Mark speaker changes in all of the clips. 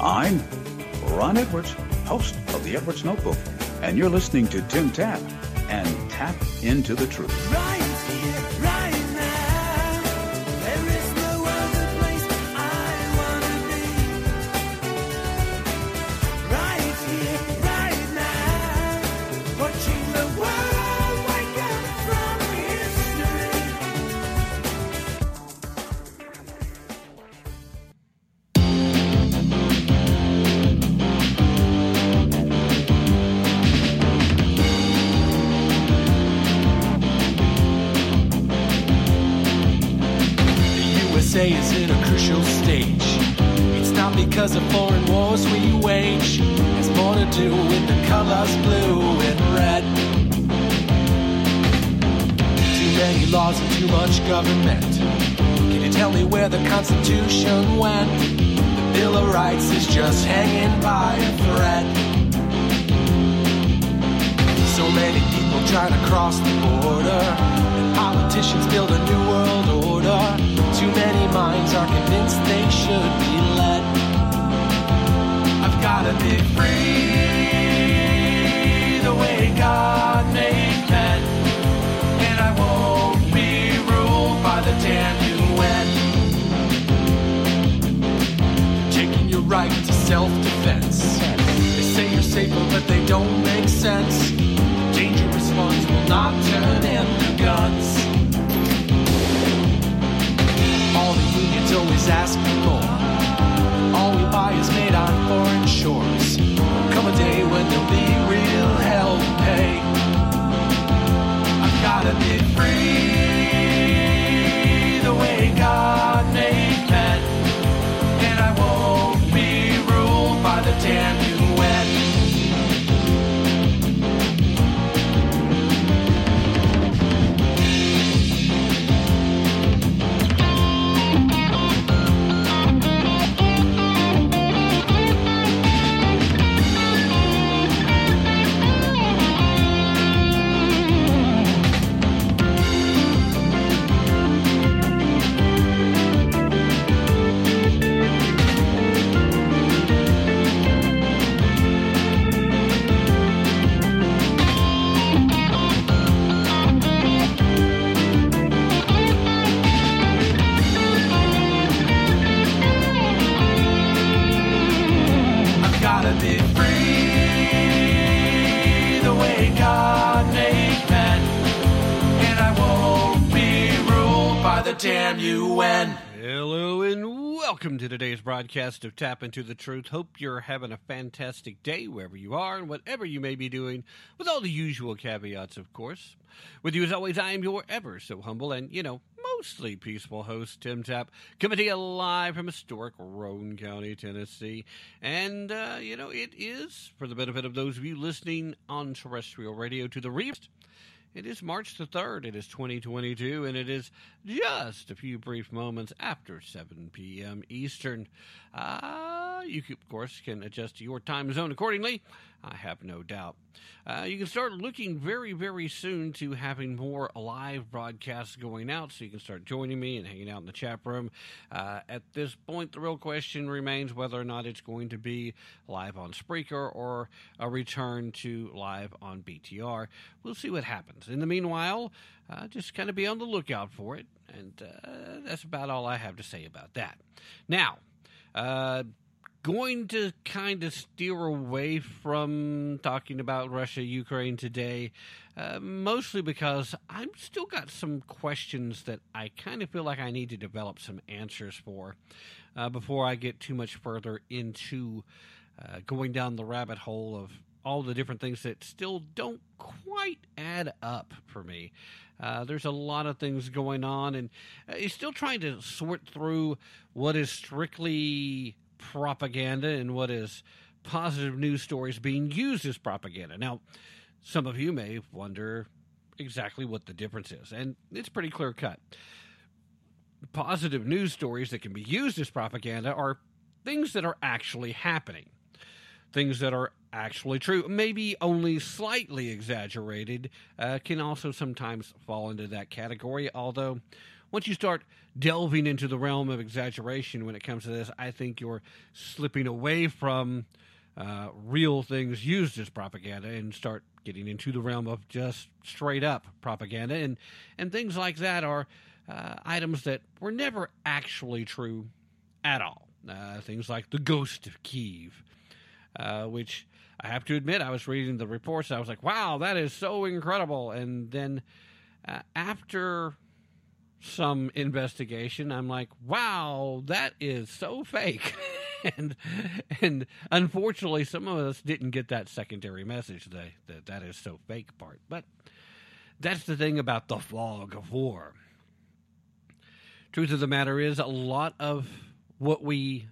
Speaker 1: I'm Ron Edwards, host of the Edwards Notebook, and you're listening to Tim Tap and Tap into the Truth.
Speaker 2: People trying to cross the border. And politicians build a new world order. Too many minds are convinced they should be led. I've gotta be free the way God made men. And I won't be ruled by the damn UN. Taking your right to self-defense. They say you're safer, but they don't make sense. Not turn into guns. All the unions always ask for more. All we buy is made on foreign shores. Come a day when there'll be real
Speaker 3: broadcast of Tap Into the Truth. Hope you're having a fantastic day wherever you are and whatever you may be doing, with all the usual caveats, of course. With you as always, I am your ever so humble and, you know, mostly peaceful host, Tim Tap, coming to you live from historic Roane County, Tennessee. And, uh, you know, it is, for the benefit of those of you listening on terrestrial radio, to the re. It is March the 3rd. It is 2022, and it is just a few brief moments after 7 p.m. Eastern. Uh, you, of course, can adjust your time zone accordingly. I have no doubt. Uh, you can start looking very, very soon to having more live broadcasts going out, so you can start joining me and hanging out in the chat room. Uh, at this point, the real question remains whether or not it's going to be live on Spreaker or a return to live on BTR. We'll see what happens. In the meanwhile, uh, just kind of be on the lookout for it, and uh, that's about all I have to say about that. Now, uh, going to kind of steer away from talking about Russia Ukraine today, uh, mostly because I've still got some questions that I kind of feel like I need to develop some answers for uh, before I get too much further into uh, going down the rabbit hole of all the different things that still don't quite add up for me. Uh, there's a lot of things going on, and uh, he's still trying to sort through what is strictly propaganda and what is positive news stories being used as propaganda. Now, some of you may wonder exactly what the difference is, and it's pretty clear cut. Positive news stories that can be used as propaganda are things that are actually happening. things that are actually true, maybe only slightly exaggerated, uh, can also sometimes fall into that category. Although, once you start delving into the realm of exaggeration when it comes to this, I think you're slipping away from uh, real things used as propaganda and start getting into the realm of just straight up propaganda. And, and things like that are uh, items that were never actually true at all. Uh, things like the ghost of Kiev, uh, which I have to admit, I was reading the reports. I was like, wow, that is so incredible. And then uh, after some investigation, I'm like, wow, that is so fake. and and unfortunately, some of us didn't get that secondary message that that, that is so fake part. But that's the thing about the fog of war. Truth of the matter is, a lot of what we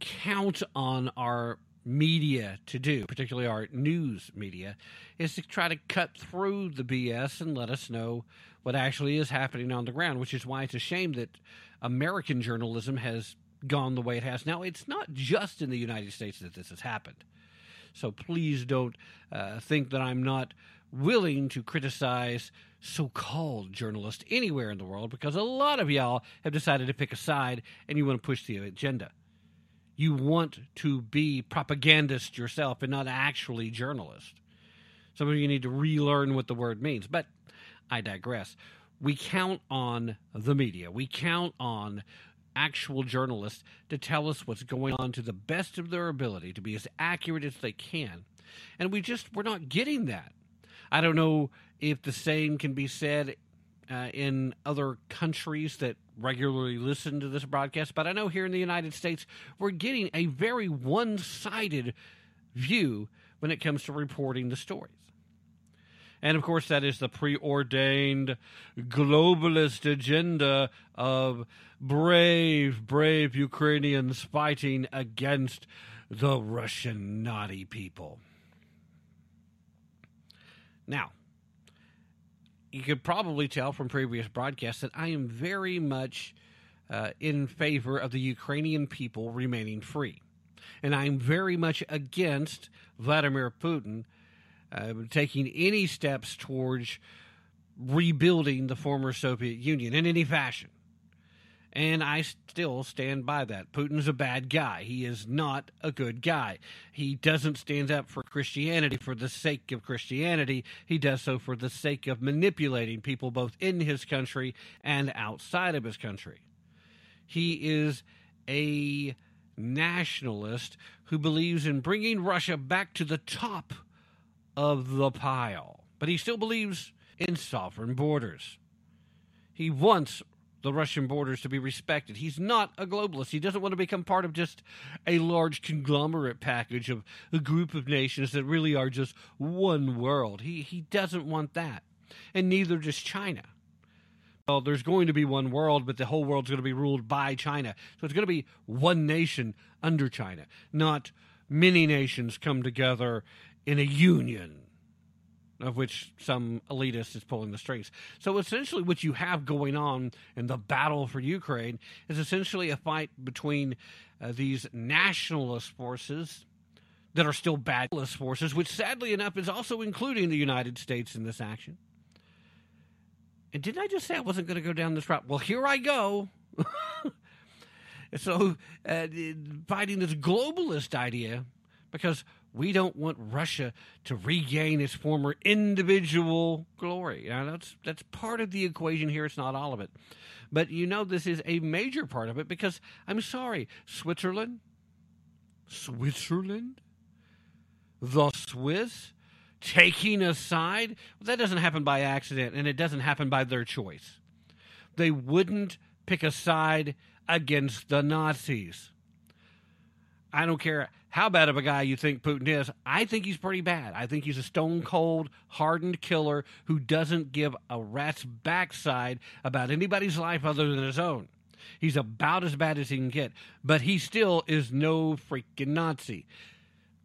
Speaker 3: count on our media to do, particularly our news media, is to try to cut through the BS and let us know what actually is happening on the ground, which is why it's a shame that American journalism has gone the way it has. Now, it's not just in the United States that this has happened. So please don't uh, think that I'm not willing to criticize so called journalists anywhere in the world because a lot of y'all have decided to pick a side and you want to push the agenda. You want to be propagandist yourself and not actually journalist. Some of you need to relearn what the word means, but I digress. We count on the media. We count on actual journalists to tell us what's going on to the best of their ability, to be as accurate as they can. And we just, we're not getting that. I don't know if the same can be said uh, in other countries that regularly listen to this broadcast, but I know here in the United States, we're getting a very one sided view when it comes to reporting the stories. And of course, that is the preordained globalist agenda of brave, brave Ukrainians fighting against the Russian naughty people. Now, you could probably tell from previous broadcasts that I am very much uh, in favor of the Ukrainian people remaining free. And I'm very much against Vladimir Putin uh, taking any steps towards rebuilding the former Soviet Union in any fashion. And I still stand by that. Putin's a bad guy. He is not a good guy. He doesn't stand up for Christianity for the sake of Christianity. He does so for the sake of manipulating people both in his country and outside of his country. He is a nationalist who believes in bringing Russia back to the top of the pile. But he still believes in sovereign borders. He wants the Russian borders to be respected. He's not a globalist. He doesn't want to become part of just a large conglomerate package of a group of nations that really are just one world. He he doesn't want that. And neither does China. Well, there's going to be one world, but the whole world's going to be ruled by China. So it's going to be one nation under China, not many nations come together in a union of which some elitist is pulling the strings. So essentially, what you have going on in the battle for Ukraine is essentially a fight between uh, these nationalist forces that are still badless forces, which sadly enough is also including the United States in this action. And didn't I just say I wasn't going to go down this route? Well, here I go. so, uh, fighting this globalist idea because we don't want Russia to regain its former individual glory. Now, that's that's part of the equation here. It's not all of it, but you know this is a major part of it because I'm sorry, Switzerland, Switzerland, the Swiss taking a side. Well, that doesn't happen by accident, and it doesn't happen by their choice. They wouldn't pick a side against the Nazis. I don't care how bad of a guy you think Putin is. I think he's pretty bad. I think he's a stone cold, hardened killer who doesn't give a rat's backside about anybody's life other than his own. He's about as bad as he can get, but he still is no freaking Nazi.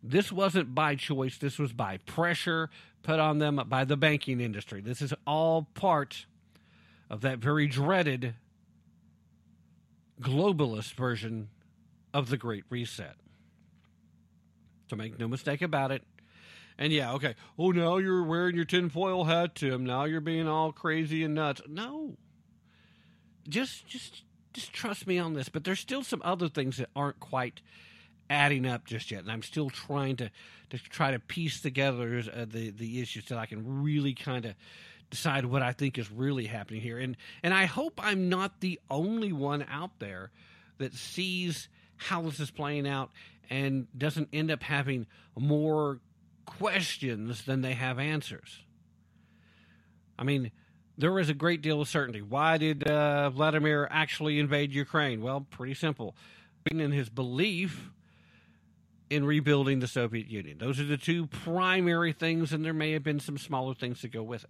Speaker 3: This wasn't by choice, this was by pressure put on them by the banking industry. This is all part of that very dreaded globalist version of the Great Reset. So make no mistake about it. And yeah, okay. Oh, now you're wearing your tinfoil hat, Tim. Now you're being all crazy and nuts. No. Just, just, just trust me on this. But there's still some other things that aren't quite adding up just yet, and I'm still trying to to try to piece together uh, the the issues so I can really kind of decide what I think is really happening here. And and I hope I'm not the only one out there that sees how this is playing out and doesn't end up having more questions than they have answers. I mean, there is a great deal of certainty. Why did uh, Vladimir actually invade Ukraine? Well, pretty simple. In his belief in rebuilding the Soviet Union. Those are the two primary things, and there may have been some smaller things to go with it.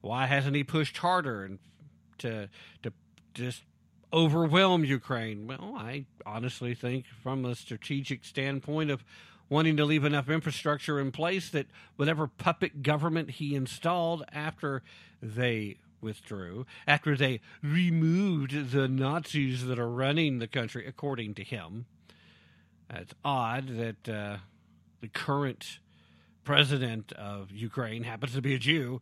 Speaker 3: Why hasn't he pushed harder and to to just overwhelm Ukraine? Well, I honestly think from a strategic standpoint of wanting to leave enough infrastructure in place that whatever puppet government he installed after they withdrew, after they removed the Nazis that are running the country, according to him. It's odd that uh, the current president of Ukraine happens to be a Jew.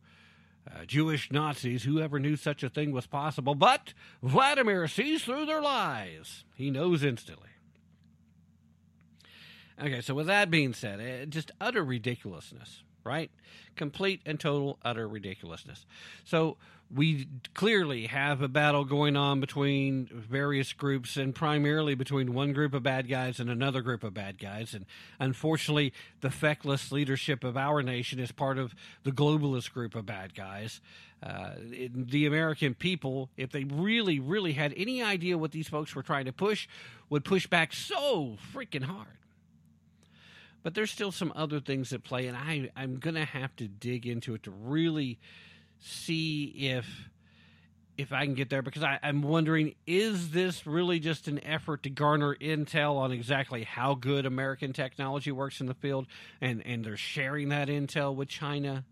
Speaker 3: Uh, Jewish Nazis, Who ever knew such a thing was possible, but Vladimir sees through their lies. He knows instantly. Okay, so with that being said, uh, just utter ridiculousness, right? Complete and total utter ridiculousness. So we clearly have a battle going on between various groups and primarily between one group of bad guys and another group of bad guys. And unfortunately, the feckless leadership of our nation is part of the globalist group of bad guys. Uh, it- the American people, if they really, really had any idea what these folks were trying to push, would push back so freaking hard but there's still some other things at play, and I, I'm going to have to dig into it to really see if if I can get there because I, I'm wondering is this really just an effort to garner intel on exactly how good American technology works in the field, and and they're sharing that intel with China.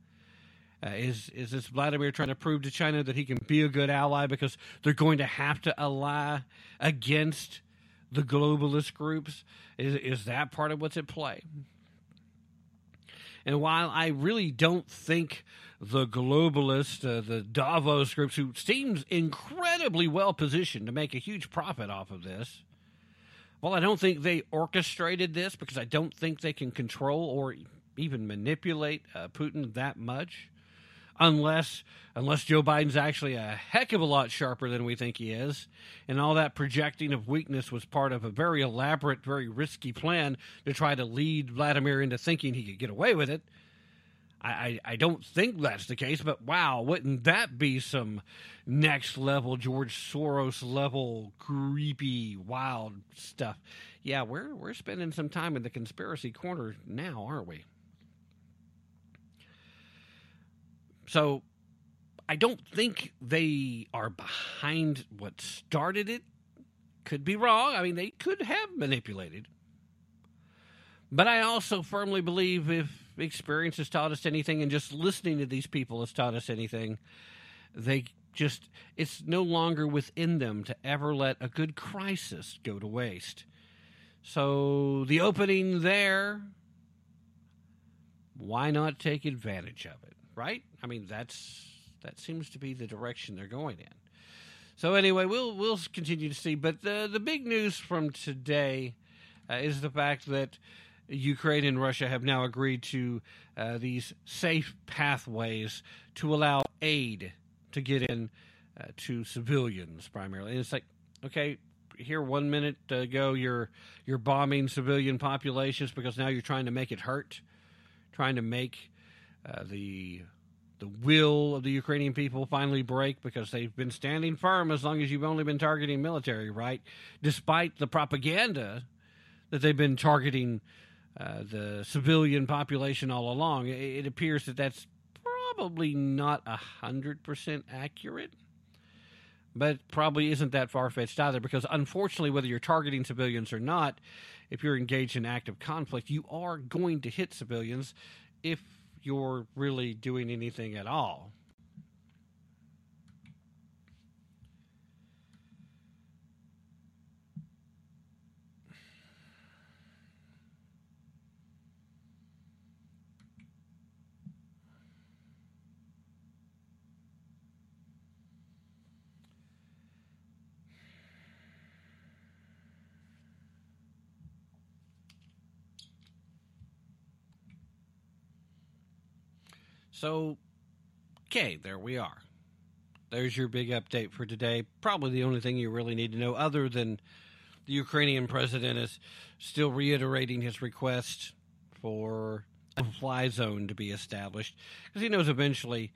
Speaker 3: Uh, is is this Vladimir trying to prove to China that he can be a good ally because they're going to have to ally against the globalist groups? Is is that part of what's at play? And while I really don't think the globalist, uh, the Davos groups, who seems incredibly well positioned to make a huge profit off of this, well, I don't think they orchestrated this because I don't think they can control or even manipulate uh, Putin that much, unless unless Joe Biden's actually a heck of a lot sharper than we think he is, and all that projecting of weakness was part of a very elaborate, very risky plan to try to lead Vladimir into thinking he could get away with it. I, I, don't think that's the case, but wow, wouldn't that be some next level George Soros level creepy wild stuff? Yeah, we're we're spending some time in the conspiracy corner now, aren't we? So I don't think they are behind what started it. Could be wrong. I mean, they could have manipulated. But I also firmly believe if experience has taught us anything and just listening to these people has taught us anything, they just, it's no longer within them to ever let a good crisis go to waste. So the opening there, why not take advantage of it, right? I mean, that's that seems to be the direction they're going in. So anyway, we'll we'll continue to see. But the the big news from today uh, is the fact that Ukraine and Russia have now agreed to uh, these safe pathways to allow aid to get in uh, to civilians primarily. And it's like, okay, here one minute ago you're you're bombing civilian populations because now you're trying to make it hurt, trying to make uh, the the will of the Ukrainian people finally break because they've been standing firm as long as you've only been targeting military, right? Despite the propaganda that they've been targeting uh, the civilian population all along, it, it appears that that's probably not a hundred percent accurate. But probably isn't that far fetched either, because unfortunately, whether you're targeting civilians or not, if you're engaged in active conflict, you are going to hit civilians if you're really doing anything at all. So, okay, there we are. There's your big update for today. Probably the only thing you really need to know, other than the Ukrainian president is still reiterating his request for a fly zone to be established because he knows eventually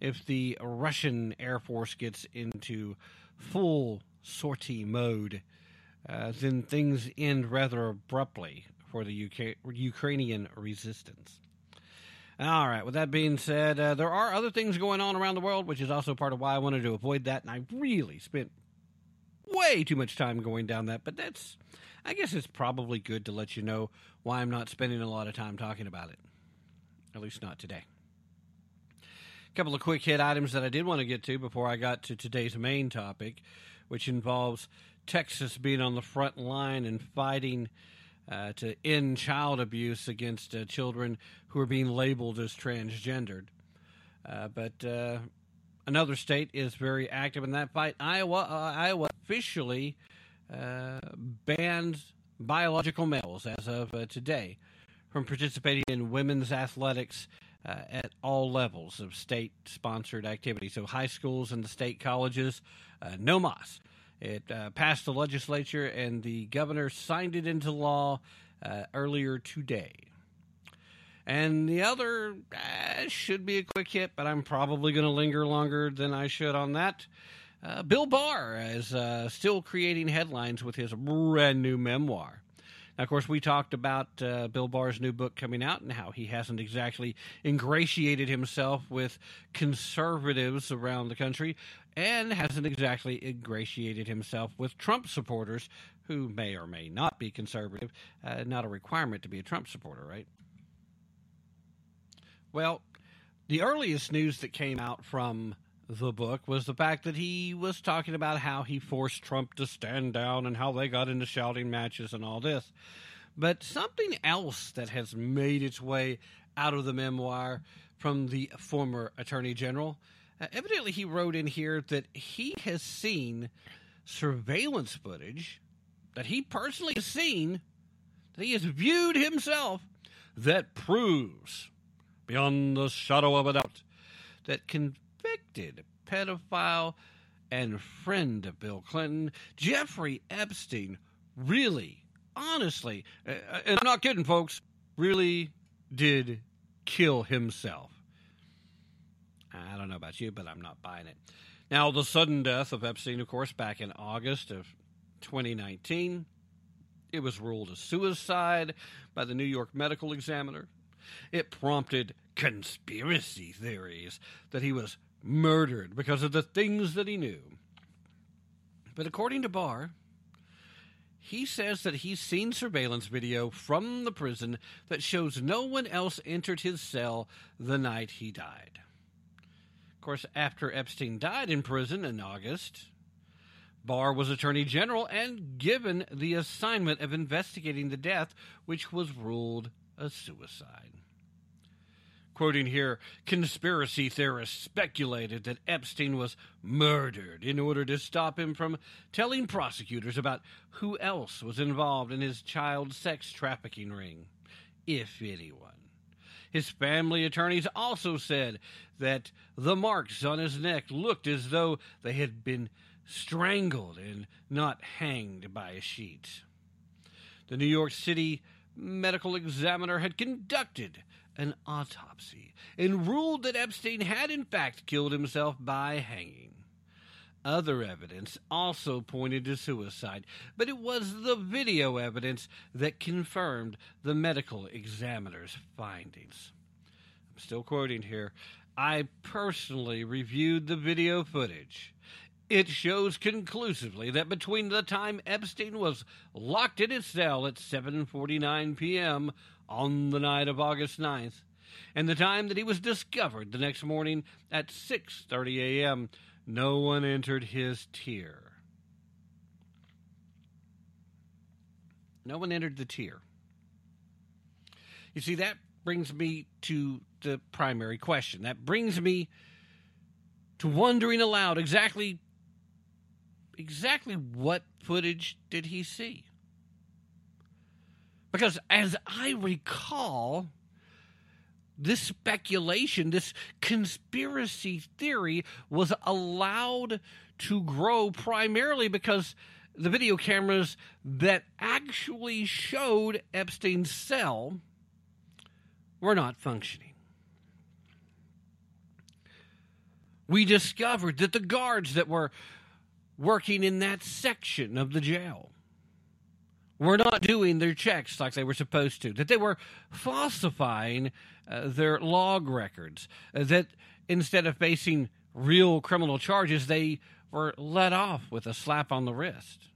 Speaker 3: if the Russian Air Force gets into full sortie mode, uh, then things end rather abruptly for the UK, Ukrainian resistance. All right, with that being said, uh, there are other things going on around the world, which is also part of why I wanted to avoid that, and I really spent way too much time going down that, but that's, I guess it's probably good to let you know why I'm not spending a lot of time talking about it. At least not today. A couple of quick hit items that I did want to get to before I got to today's main topic, which involves Texas being on the front line and fighting uh, to end child abuse against uh, children who are being labeled as transgendered. Uh, but uh, another state is very active in that fight. Iowa, uh, Iowa officially uh, bans biological males as of today from participating in women's athletics at all levels of state sponsored activity. So, high schools and the state colleges, no mas. It uh, passed the legislature, and the governor signed it into law uh, earlier today. And the other uh, should be a quick hit, but I'm probably going to linger longer than I should on that. Uh, Bill Barr is uh, still creating headlines with his brand new memoir. Now, of course, we talked about uh, Bill Barr's new book coming out and how he hasn't exactly ingratiated himself with conservatives around the country and hasn't exactly ingratiated himself with Trump supporters who may or may not be conservative. Uh, not a requirement to be a Trump supporter, right? Well, the earliest news that came out from the book was the fact that he was talking about how he forced Trump to stand down and how they got into shouting matches and all this. But something else that has made its way out of the memoir from the former Attorney General. Uh, evidently, he wrote in here that he has seen surveillance footage that he personally has seen, that he has viewed himself, that proves, beyond the shadow of a doubt, that convicted pedophile and friend of Bill Clinton, Jeffrey Epstein, really, honestly, uh, and I'm not kidding, folks, really did kill himself. I don't know about you, but I'm not buying it. Now, the sudden death of Epstein, of course, back in August of 2019, it was ruled a suicide by the New York Medical Examiner. It prompted conspiracy theories that he was murdered because of the things that he knew. But according to Barr, he says that he's seen surveillance video from the prison that shows no one else entered his cell the night he died. Of course, after Epstein died in prison in August, Barr was Attorney General and given the assignment of investigating the death, which was ruled a suicide. Quoting here, conspiracy theorists speculated that Epstein was murdered in order to stop him from telling prosecutors about who else was involved in his child sex trafficking ring, if anyone. His family attorneys also said that the marks on his neck looked as though they had been strangled and not hanged by a sheet. The New York City medical examiner had conducted an autopsy and ruled that Epstein had in fact killed himself by hanging. Other evidence also pointed to suicide, but it was the video evidence that confirmed the medical examiner's findings. I'm still quoting here. I personally reviewed the video footage. It shows conclusively that between the time Epstein was locked in his cell at 7:49 p.m. on the night of August 9th and the time that he was discovered the next morning at 6:30 a.m., no one entered his tier. No one entered the tier. You see, that brings me to the primary question. That brings me to wondering aloud exactly exactly what footage did he see? Because as I recall, this speculation, this conspiracy theory was allowed to grow primarily because the video cameras that actually showed Epstein's cell were not functioning. We discovered that the guards that were working in that section of the jail were not doing their checks like they were supposed to, that they were falsifying uh, their log records, uh, that instead of facing real criminal charges, they were let off with a slap on the wrist.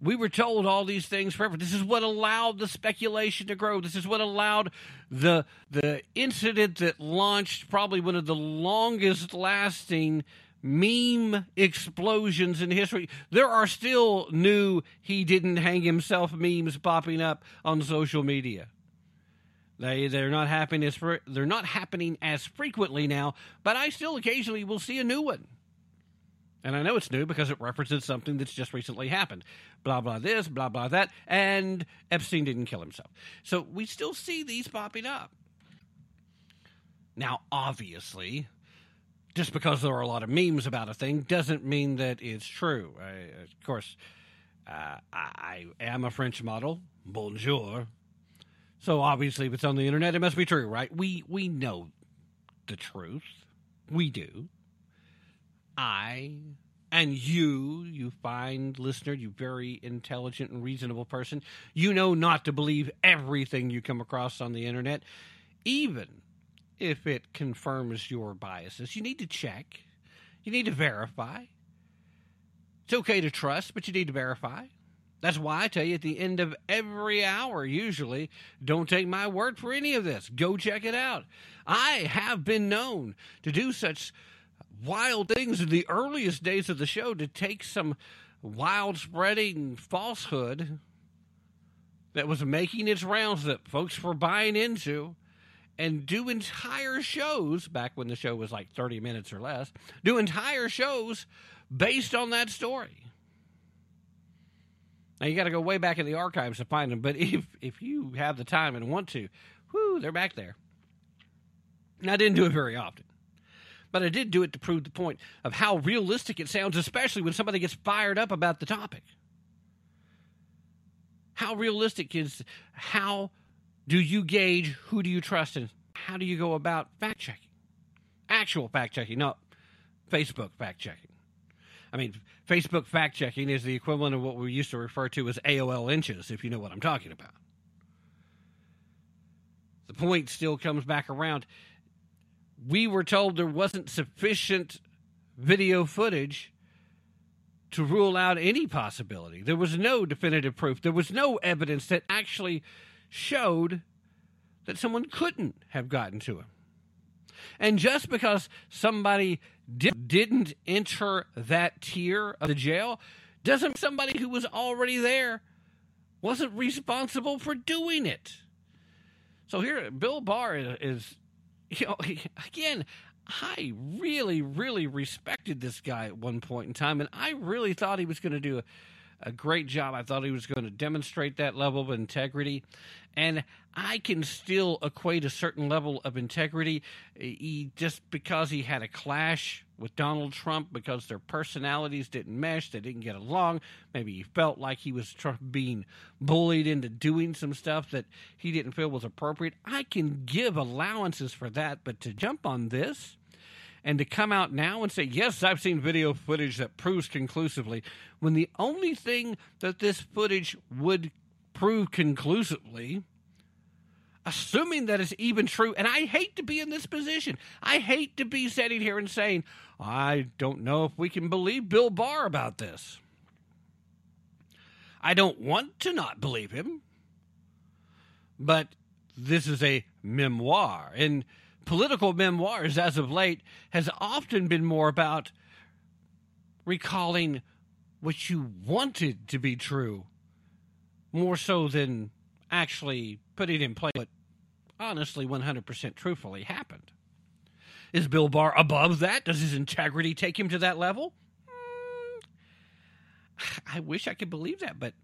Speaker 3: We were told all these things forever. This is what allowed the speculation to grow. This is what allowed the the incident that launched probably one of the longest lasting meme explosions in history. There are still new he didn't hang himself memes popping up on social media. They they're not happening as they're not happening as frequently now, but I still occasionally will see a new one. And I know it's new because it references something that's just recently happened. Blah, blah, this, blah, blah, that. And Epstein didn't kill himself. So we still see these popping up. Now, obviously, just because there are a lot of memes about a thing doesn't mean that it's true. I, of course, uh, I, I am a French model. Bonjour. So obviously, if it's on the internet, it must be true, right? We we know the truth. We do. I and you, you fine listener, you very intelligent and reasonable person, you know not to believe everything you come across on the internet, even if it confirms your biases. You need to check, you need to verify. It's okay to trust, but you need to verify. That's why I tell you at the end of every hour, usually, don't take my word for any of this. Go check it out. I have been known to do such wild things in the earliest days of the show to take some wild spreading falsehood that was making its rounds that folks were buying into and do entire shows back when the show was like 30 minutes or less do entire shows based on that story now you got to go way back in the archives to find them but if if you have the time and want to whoo they're back there and i didn't do it very often but I did do it to prove the point of how realistic it sounds, especially when somebody gets fired up about the topic. How realistic is, how do you gauge who do you trust and how do you go about fact checking? Actual fact checking, not Facebook fact checking. I mean, Facebook fact checking is the equivalent of what we used to refer to as AOL inches, if you know what I'm talking about. The point still comes back around we were told there wasn't sufficient video footage to rule out any possibility. There was no definitive proof. There was no evidence that actually showed that someone couldn't have gotten to him. And just because somebody did, didn't enter that tier of the jail doesn't somebody who was already there wasn't responsible for doing it. So here, Bill Barr is, is you know, again, I really, really respected this guy at one point in time, and I really thought he was going to do a, a great job. I thought he was going to demonstrate that level of integrity, and I can still equate a certain level of integrity. Eh, he just because he had a clash with Donald Trump because their personalities didn't mesh, they didn't get along. Maybe he felt like he was being bullied into doing some stuff that he didn't feel was appropriate. I can give allowances for that, but to jump on this and to come out now and say, yes, I've seen video footage that proves conclusively, when the only thing that this footage would prove conclusively assuming that it's even true. And I hate to be in this position. I hate to be sitting here and saying, I don't know if we can believe Bill Barr about this. I don't want to not believe him. But this is a memoir. And political memoirs, as of late, has often been more about recalling what you wanted to be true, more so than actually putting in place what honestly 100% truthfully happened. Is Bill Barr above that? Does his integrity take him to that level? Mm, I wish I could believe that, but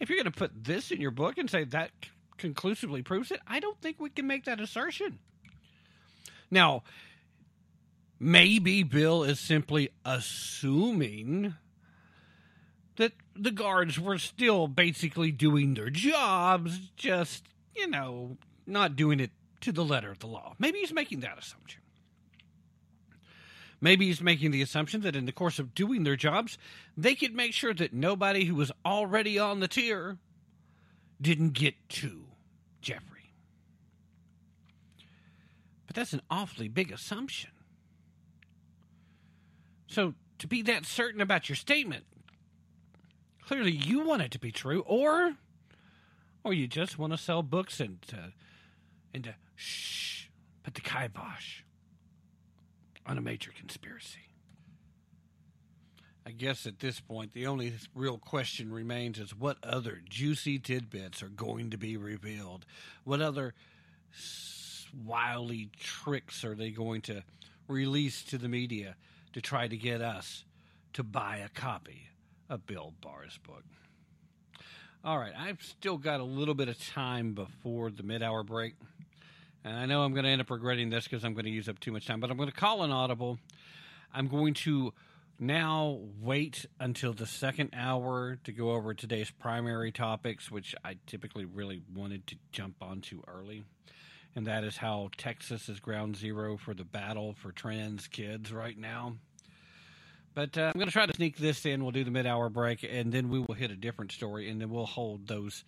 Speaker 3: if you're going to put this in your book and say that conclusively proves it, I don't think we can make that assertion. Now, maybe Bill is simply assuming that the guards were still basically doing their jobs, just, you know, not doing it to the letter of the law. Maybe he's making that assumption. Maybe he's making the assumption that in the course of doing their jobs, they could make sure that nobody who was already on the tier didn't get to Jeffrey. That's an awfully big assumption. So, to be that certain about your statement, clearly you want it to be true, or or you just want to sell books and uh, and uh, shh, put the kibosh on a major conspiracy. I guess at this point, the only real question remains is what other juicy tidbits are going to be revealed? What other wily tricks are they going to release to the media to try to get us to buy a copy of Bill Barr's book? All right, I've still got a little bit of time before the mid hour break. And I know I'm going to end up regretting this because I'm going to use up too much time, but I'm going to call an audible. I'm going to now wait until the second hour to go over today's primary topics, which I typically really wanted to jump onto early. And that is how Texas is ground zero for the battle for trans kids right now. But uh, I'm going to try to sneak this in. We'll do the mid hour break, and then we will hit a different story, and then we'll hold those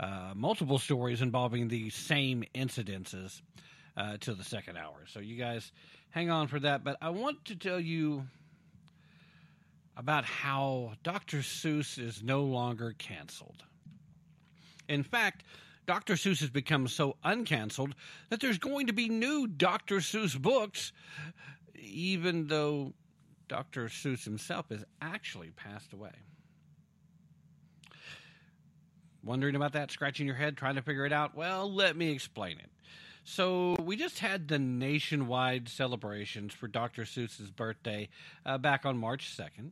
Speaker 3: uh, multiple stories involving the same incidences uh, till the second hour. So you guys hang on for that. But I want to tell you about how Dr. Seuss is no longer canceled. In fact, Dr. Seuss has become so uncanceled that there's going to be new Dr. Seuss books, even though Dr. Seuss himself has actually passed away. Wondering about that, scratching your head, trying to figure it out? Well, let me explain it. So, we just had the nationwide celebrations for Dr. Seuss's birthday uh, back on March 2nd.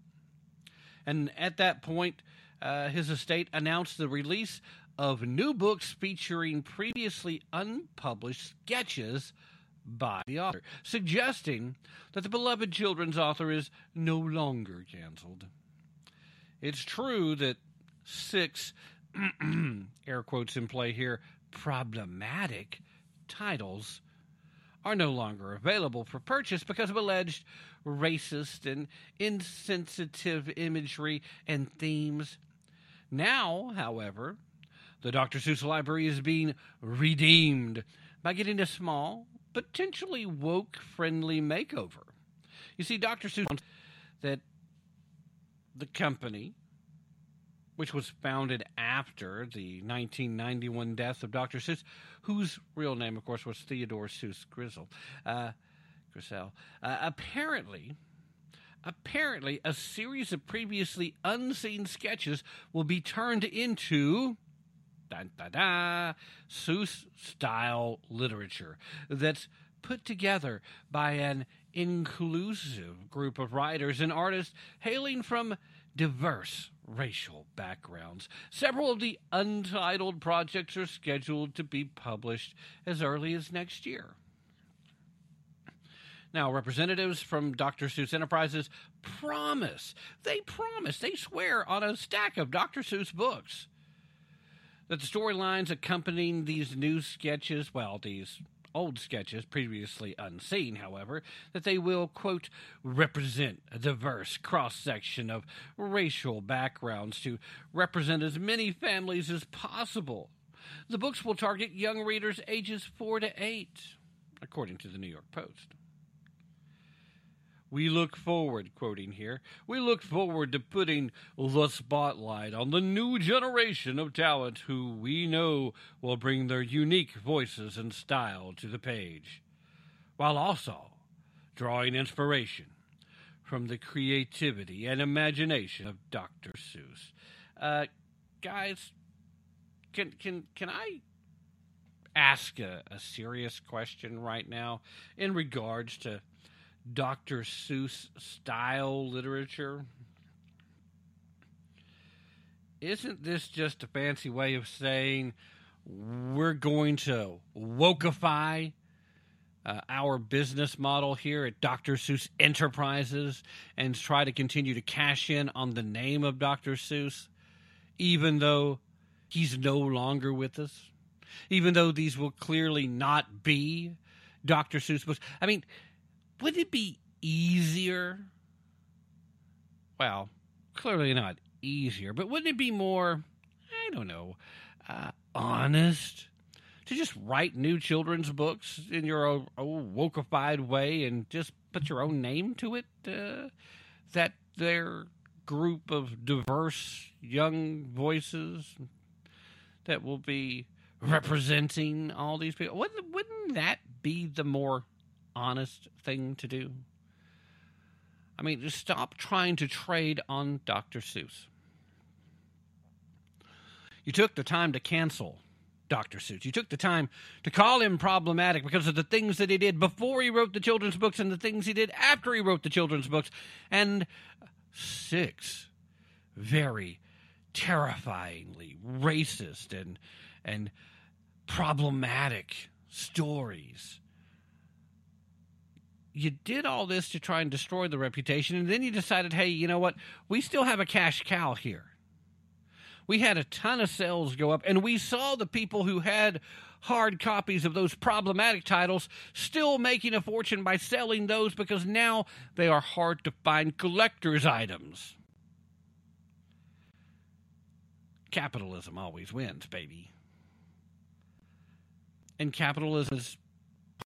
Speaker 3: And at that point, uh, his estate announced the release of new books featuring previously unpublished sketches by the author, suggesting that the beloved children's author is no longer canceled. It's true that six, air quotes in play here, problematic titles are no longer available for purchase because of alleged racist and insensitive imagery and themes. Now, however, the Dr. Seuss Library is being redeemed by getting a small, potentially woke friendly makeover. You see, Dr. Seuss wants that the company, which was founded after the 1991 death of Dr. Seuss, whose real name, of course, was Theodore Seuss Geisel, uh, uh, apparently. Apparently, a series of previously unseen sketches will be turned into dun, Seuss style literature that's put together by an inclusive group of writers and artists hailing from diverse racial backgrounds. Several of the untitled projects are scheduled to be published as early as next year. Now, representatives from Dr. Seuss Enterprises promise, they promise, they swear on a stack of Dr. Seuss books that the storylines accompanying these new sketches, well, these old sketches previously unseen, however, that they will, quote, represent a diverse cross section of racial backgrounds to represent as many families as possible. The books will target young readers ages four to eight, according to the New York Post. We look forward, quoting here, we look forward to putting the spotlight on the new generation of talent who we know will bring their unique voices and style to the page, while also drawing inspiration from the creativity and imagination of Dr. Seuss. Uh, guys, can can can I ask a, a serious question right now in regards to Dr. Seuss style literature? Isn't this just a fancy way of saying we're going to wokeify uh, our business model here at Dr. Seuss Enterprises and try to continue to cash in on the name of Dr. Seuss, even though he's no longer with us, even though these will clearly not be Dr. Seuss books. I mean, would it be easier? Well, clearly not easier, but wouldn't it be more, I don't know, uh, honest to just write new children's books in your own, wokeified way and just put your own name to it? Uh, that their group of diverse young voices that will be representing all these people. Wouldn't, wouldn't that be the more honest thing to do? I mean, just stop trying to trade on Dr. Seuss. You took the time to cancel Dr. Seuss. You took the time to call him problematic because of the things that he did before he wrote the children's books and the things he did after he wrote the children's books. And six very terrifyingly racist and and problematic stories. You did all this to try and destroy the reputation, and then you decided, hey, you know what? We still have a cash cow here. We had a ton of sales go up, and we saw the people who had hard copies of those problematic titles still making a fortune by selling those because now they are hard to find collector's items. Capitalism always wins, baby. And capitalism is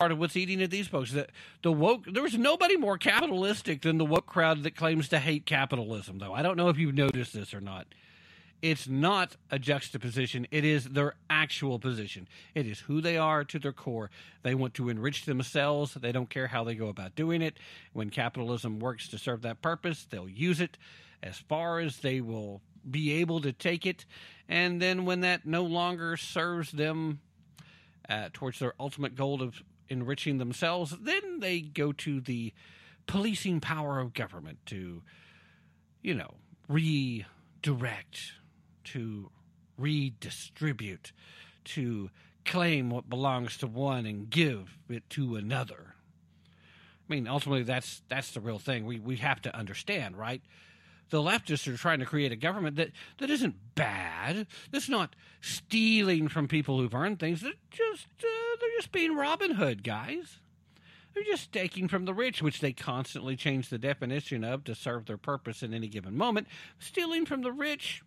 Speaker 3: part of what's eating at these folks. The, the woke there was nobody more capitalistic than the woke crowd that claims to hate capitalism, though. I don't know if you've noticed this or not. It's not a juxtaposition. It is their actual position. It is who they are to their core. They want to enrich themselves. They don't care how they go about doing it. When capitalism works to serve that purpose, they'll use it as far as they will be able to take it. And then when that no longer serves them uh, towards their ultimate goal of enriching themselves, then they go to the policing power of government to, you know, redirect, to redistribute, to claim what belongs to one and give it to another. I mean, ultimately, that's that's the real thing. We we have to understand, right? The leftists are trying to create a government that, that isn't bad. That's not stealing from people who've earned things. They're just uh, they're just being Robin Hood guys. They're just taking from the rich, which they constantly change the definition of to serve their purpose in any given moment. Stealing from the rich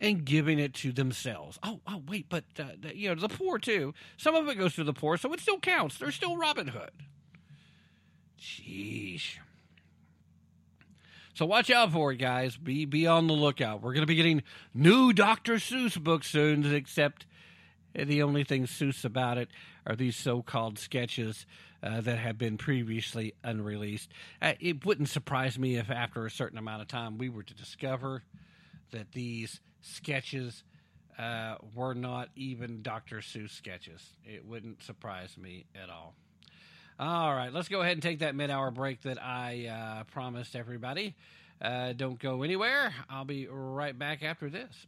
Speaker 3: and giving it to themselves. Oh, oh, wait, but uh, the, you know the poor too. Some of it goes to the poor, so it still counts. They're still Robin Hood. Sheesh. So watch out for it, guys. Be be on the lookout. We're going to be getting new Dr. Seuss books soon, except the only thing Seuss about it are these so-called sketches uh, that have been previously unreleased. Uh, it wouldn't surprise me if after a certain amount of time we were to discover that these sketches uh, were not even Dr. Seuss sketches. It wouldn't surprise me at all. All right, let's go ahead and take that mid hour break that I uh, promised everybody. Uh, don't go anywhere. I'll be right back after this.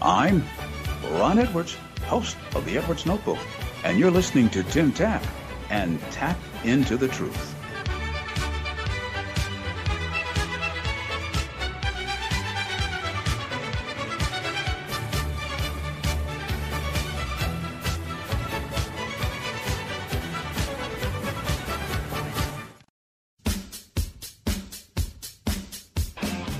Speaker 1: I'm Ron Edwards, host of the Edwards Notebook, and you're listening to Tim Tap and Tap into the Truth.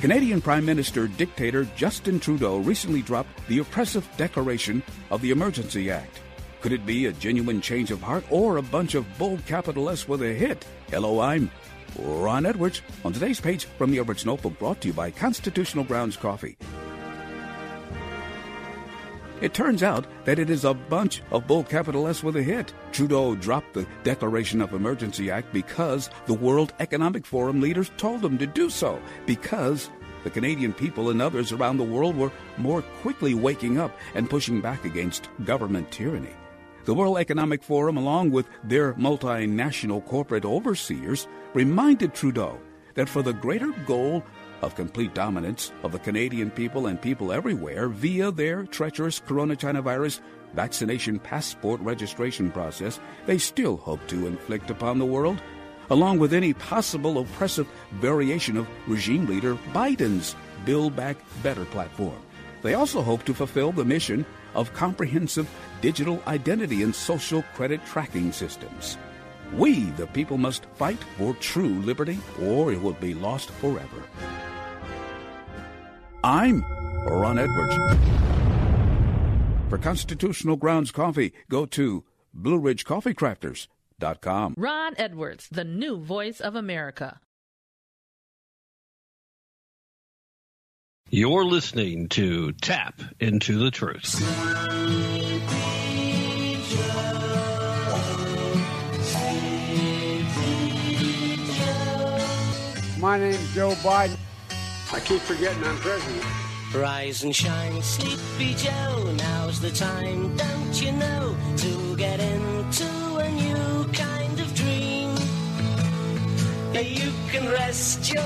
Speaker 1: Canadian Prime Minister dictator Justin Trudeau recently dropped the oppressive declaration of the Emergency Act. Could it be a genuine change of heart or a bunch of bold capital S with a hit? Hello, I'm Ron Edwards on today's page from the Edwards Notebook brought to you by Constitutional Grounds Coffee. It turns out that it is a bunch of bull capital S with a hit. Trudeau dropped the Declaration of Emergency Act because the World Economic Forum leaders told him to do so. Because the Canadian people and others around the world were more quickly waking up and pushing back against government tyranny. The World Economic Forum, along with their multinational corporate overseers, reminded Trudeau that for the greater goal of complete dominance of the Canadian people and people everywhere via their treacherous corona China virus vaccination passport registration process, they still hope to inflict upon the world, along with any possible oppressive variation of regime leader Biden's Build Back Better platform. They also hope to fulfill the mission of comprehensive digital identity and social credit tracking systems. We, the people, must fight for true liberty, or it will be lost forever. I'm Ron Edwards. For Constitutional Grounds Coffee, go to BlueRidgeCoffeeCrafters.com.
Speaker 4: Ron Edwards, the new voice of America.
Speaker 3: You're listening to Tap into the Truth.
Speaker 5: My name's Joe Biden. I keep forgetting I'm president.
Speaker 6: Rise and shine, sleepy Joe. Now's the time, don't you know, to get into a new kind of dream. You can rest your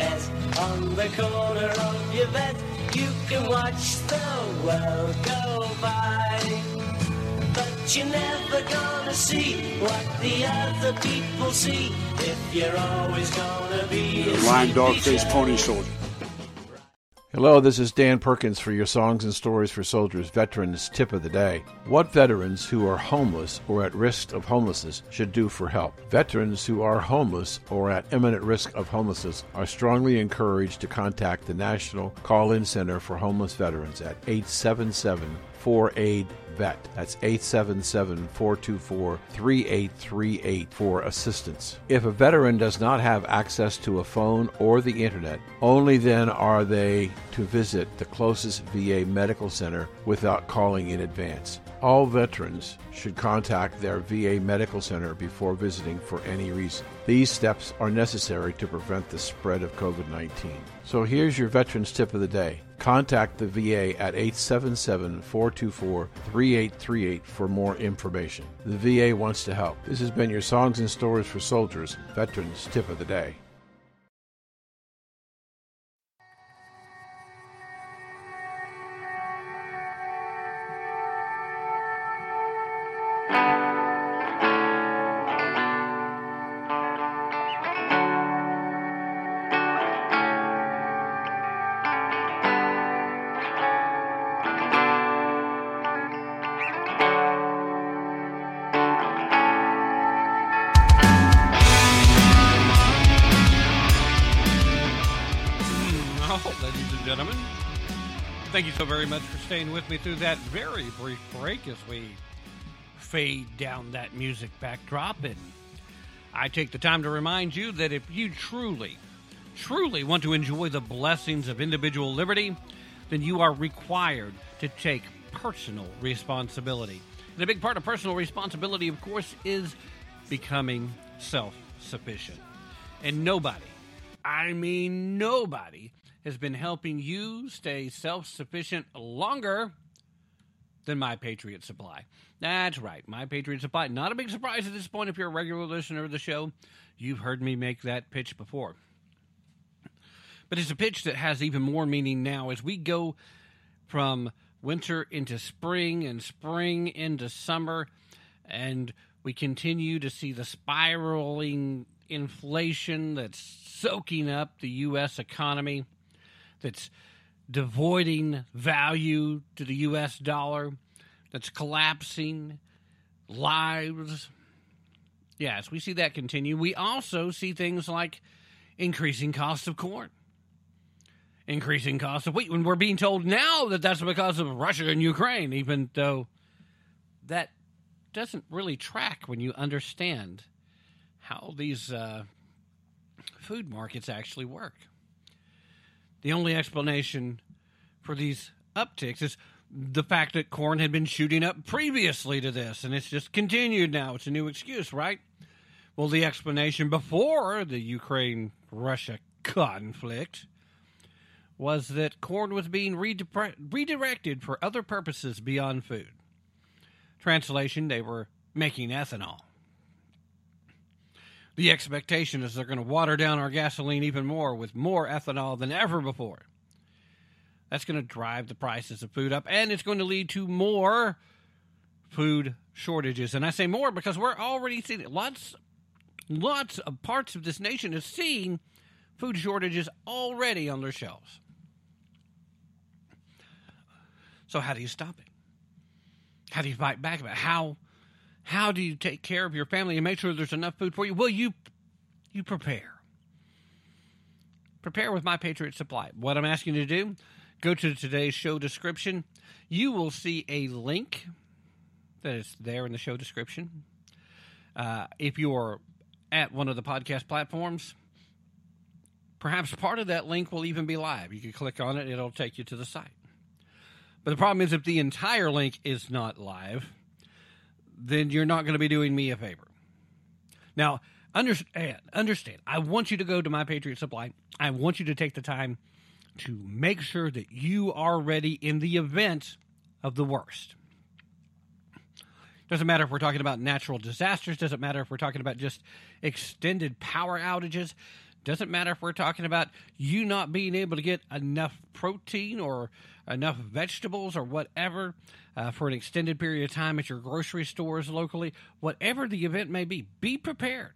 Speaker 6: head on the corner of your bed. You can watch the world go by. But you're never gonna see what the other people see if you're always gonna be a
Speaker 5: Lime dog
Speaker 6: sleepy
Speaker 5: faced pony soldier.
Speaker 7: Hello, this is Dan Perkins for your Songs and Stories for Soldiers Veterans Tip of the Day. What veterans who are homeless or at risk of homelessness should do for help? Veterans who are homeless or at imminent risk of homelessness are strongly encouraged to contact the National Call In Center for Homeless Veterans at 877 4 aid vet. That's 877-424-3838 for assistance. If a veteran does not have access to a phone or the internet only then are they to visit the closest va medical center without calling in advance all veterans should contact their VA medical center before visiting for any reason. These steps are necessary to prevent the spread of COVID 19. So here's your Veterans Tip of the Day. Contact the VA at 877 424 3838 for more information. The VA wants to help. This has been your Songs and Stories for Soldiers Veterans Tip of the Day.
Speaker 3: Thank you so very much for staying with me through that very brief break as we fade down that music backdrop. And I take the time to remind you that if you truly, truly want to enjoy the blessings of individual liberty, then you are required to take personal responsibility. And a big part of personal responsibility, of course, is becoming self sufficient. And nobody, I mean nobody, has been helping you stay self sufficient longer than My Patriot Supply. That's right, My Patriot Supply. Not a big surprise at this point if you're a regular listener of the show. You've heard me make that pitch before. But it's a pitch that has even more meaning now as we go from winter into spring and spring into summer, and we continue to see the spiraling inflation that's soaking up the U.S. economy, that's devoiding value to the U.S. dollar, that's collapsing lives. Yes, we see that continue. We also see things like increasing cost of corn increasing cost of wheat when we're being told now that that's because of Russia and Ukraine, even though that doesn't really track when you understand how these uh, food markets actually work. The only explanation for these upticks is the fact that corn had been shooting up previously to this, and it's just continued now. It's a new excuse, right? Well, the explanation before the Ukraine Russia conflict was that corn was being redirected for other purposes beyond food. Translation, they were making ethanol. The expectation is they're going to water down our gasoline even more with more ethanol than ever before. That's going to drive the prices of food up, and it's going to lead to more food shortages. And I say more because we're already seeing. Lots, lots of parts of this nation is seeing food shortages already on their shelves. So how do you stop it? How do you fight back about how how do you take care of your family and make sure there's enough food for you? Well, you you prepare. Prepare with My Patriot Supply. What I'm asking you to do, go to today's show description. You will see a link that is there in the show description. Uh, if you're at one of the podcast platforms, perhaps part of that link will even be live. You can click on it, it'll take you to the site. But the problem is, if the entire link is not live, then you're not going to be doing me a favor. Now, understand, eh, understand, I want you to go to My Patriot Supply. I want you to take the time to make sure that you are ready in the event of the worst. Doesn't matter if we're talking about natural disasters, doesn't matter if we're talking about just extended power outages, doesn't matter if we're talking about you not being able to get enough protein or enough vegetables or whatever uh, for an extended period of time at your grocery stores locally, whatever the event may be, be prepared.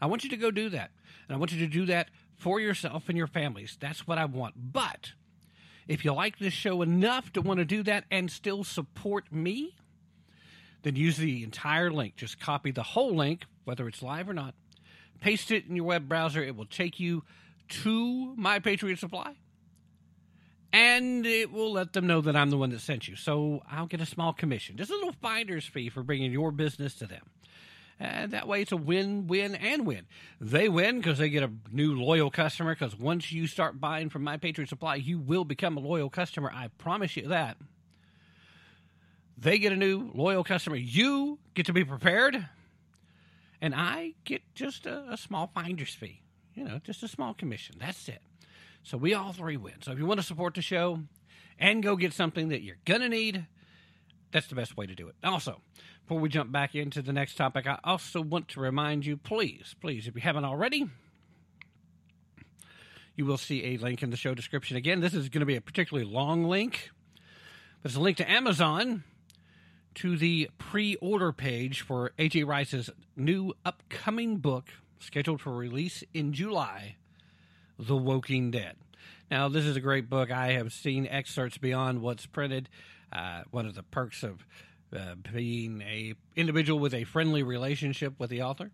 Speaker 3: I want you to go do that. And I want you to do that for yourself and your families. That's what I want. But if you like this show enough to want to do that and still support me, then use the entire link. Just copy the whole link, whether it's live or not, paste it in your web browser. It will take you to My Patriot Supply, and it will let them know that I'm the one that sent you. So I'll get a small commission, just a little finder's fee for bringing your business to them. And that way it's a win, win, and win. They win because they get a new loyal customer. Because once you start buying from My Patriot Supply, you will become a loyal customer. I promise you that. They get a new loyal customer. You get to be prepared. And I get just a, a small finder's fee. You know, just a small commission. That's it. So we all three win. So if you want to support the show and go get something that you're going to need, that's the best way to do it. Also, before we jump back into the next topic, I also want to remind you please, please, if you haven't already, you will see a link in the show description. Again, this is going to be a particularly long link, but it's a link to Amazon to the pre order page for AJ Rice's new upcoming book scheduled for release in July The Woking Dead. Now, this is a great book. I have seen excerpts beyond what's printed. Uh, one of the perks of uh, being a individual with a friendly relationship with the author,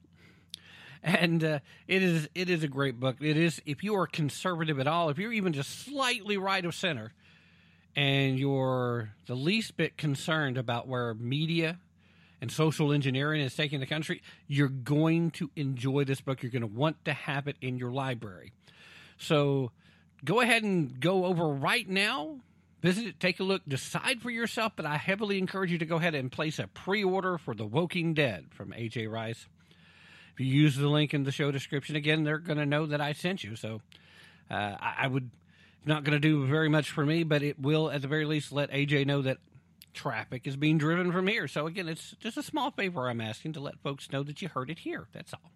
Speaker 3: and uh, it is it is a great book. It is if you are conservative at all, if you're even just slightly right of center, and you're the least bit concerned about where media and social engineering is taking the country, you're going to enjoy this book. You're going to want to have it in your library. So go ahead and go over right now. Visit it, take a look, decide for yourself. But I heavily encourage you to go ahead and place a pre order for The Woking Dead from AJ Rice. If you use the link in the show description, again, they're going to know that I sent you. So uh, I, I would not going to do very much for me, but it will at the very least let AJ know that traffic is being driven from here. So again, it's just a small favor I'm asking to let folks know that you heard it here. That's all.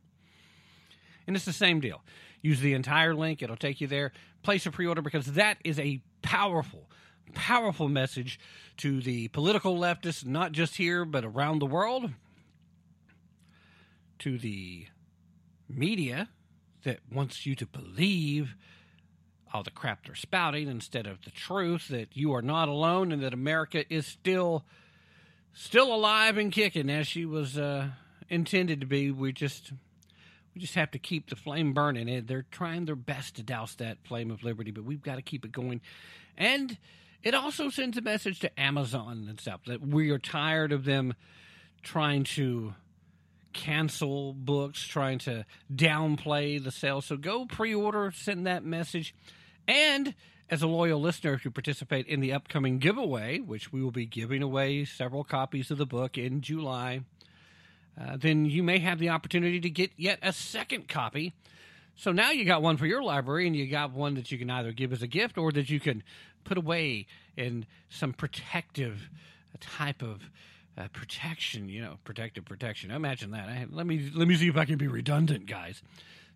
Speaker 3: And it's the same deal. Use the entire link, it'll take you there. Place a pre order because that is a powerful, powerful message to the political leftists, not just here, but around the world, to the media that wants you to believe all the crap they're spouting instead of the truth that you are not alone and that America is still still alive and kicking as she was uh, intended to be. We just we just have to keep the flame burning. And they're trying their best to douse that flame of liberty, but we've got to keep it going. And it also sends a message to Amazon and stuff that we are tired of them trying to cancel books, trying to downplay the sales. So go pre order, send that message. And as a loyal listener, if you participate in the upcoming giveaway, which we will be giving away several copies of the book in July, uh, then you may have the opportunity to get yet a second copy. So now you got one for your library, and you got one that you can either give as a gift or that you can put away in some protective type of uh, protection. You know, protective protection. Imagine that. I, let me let me see if I can be redundant, guys.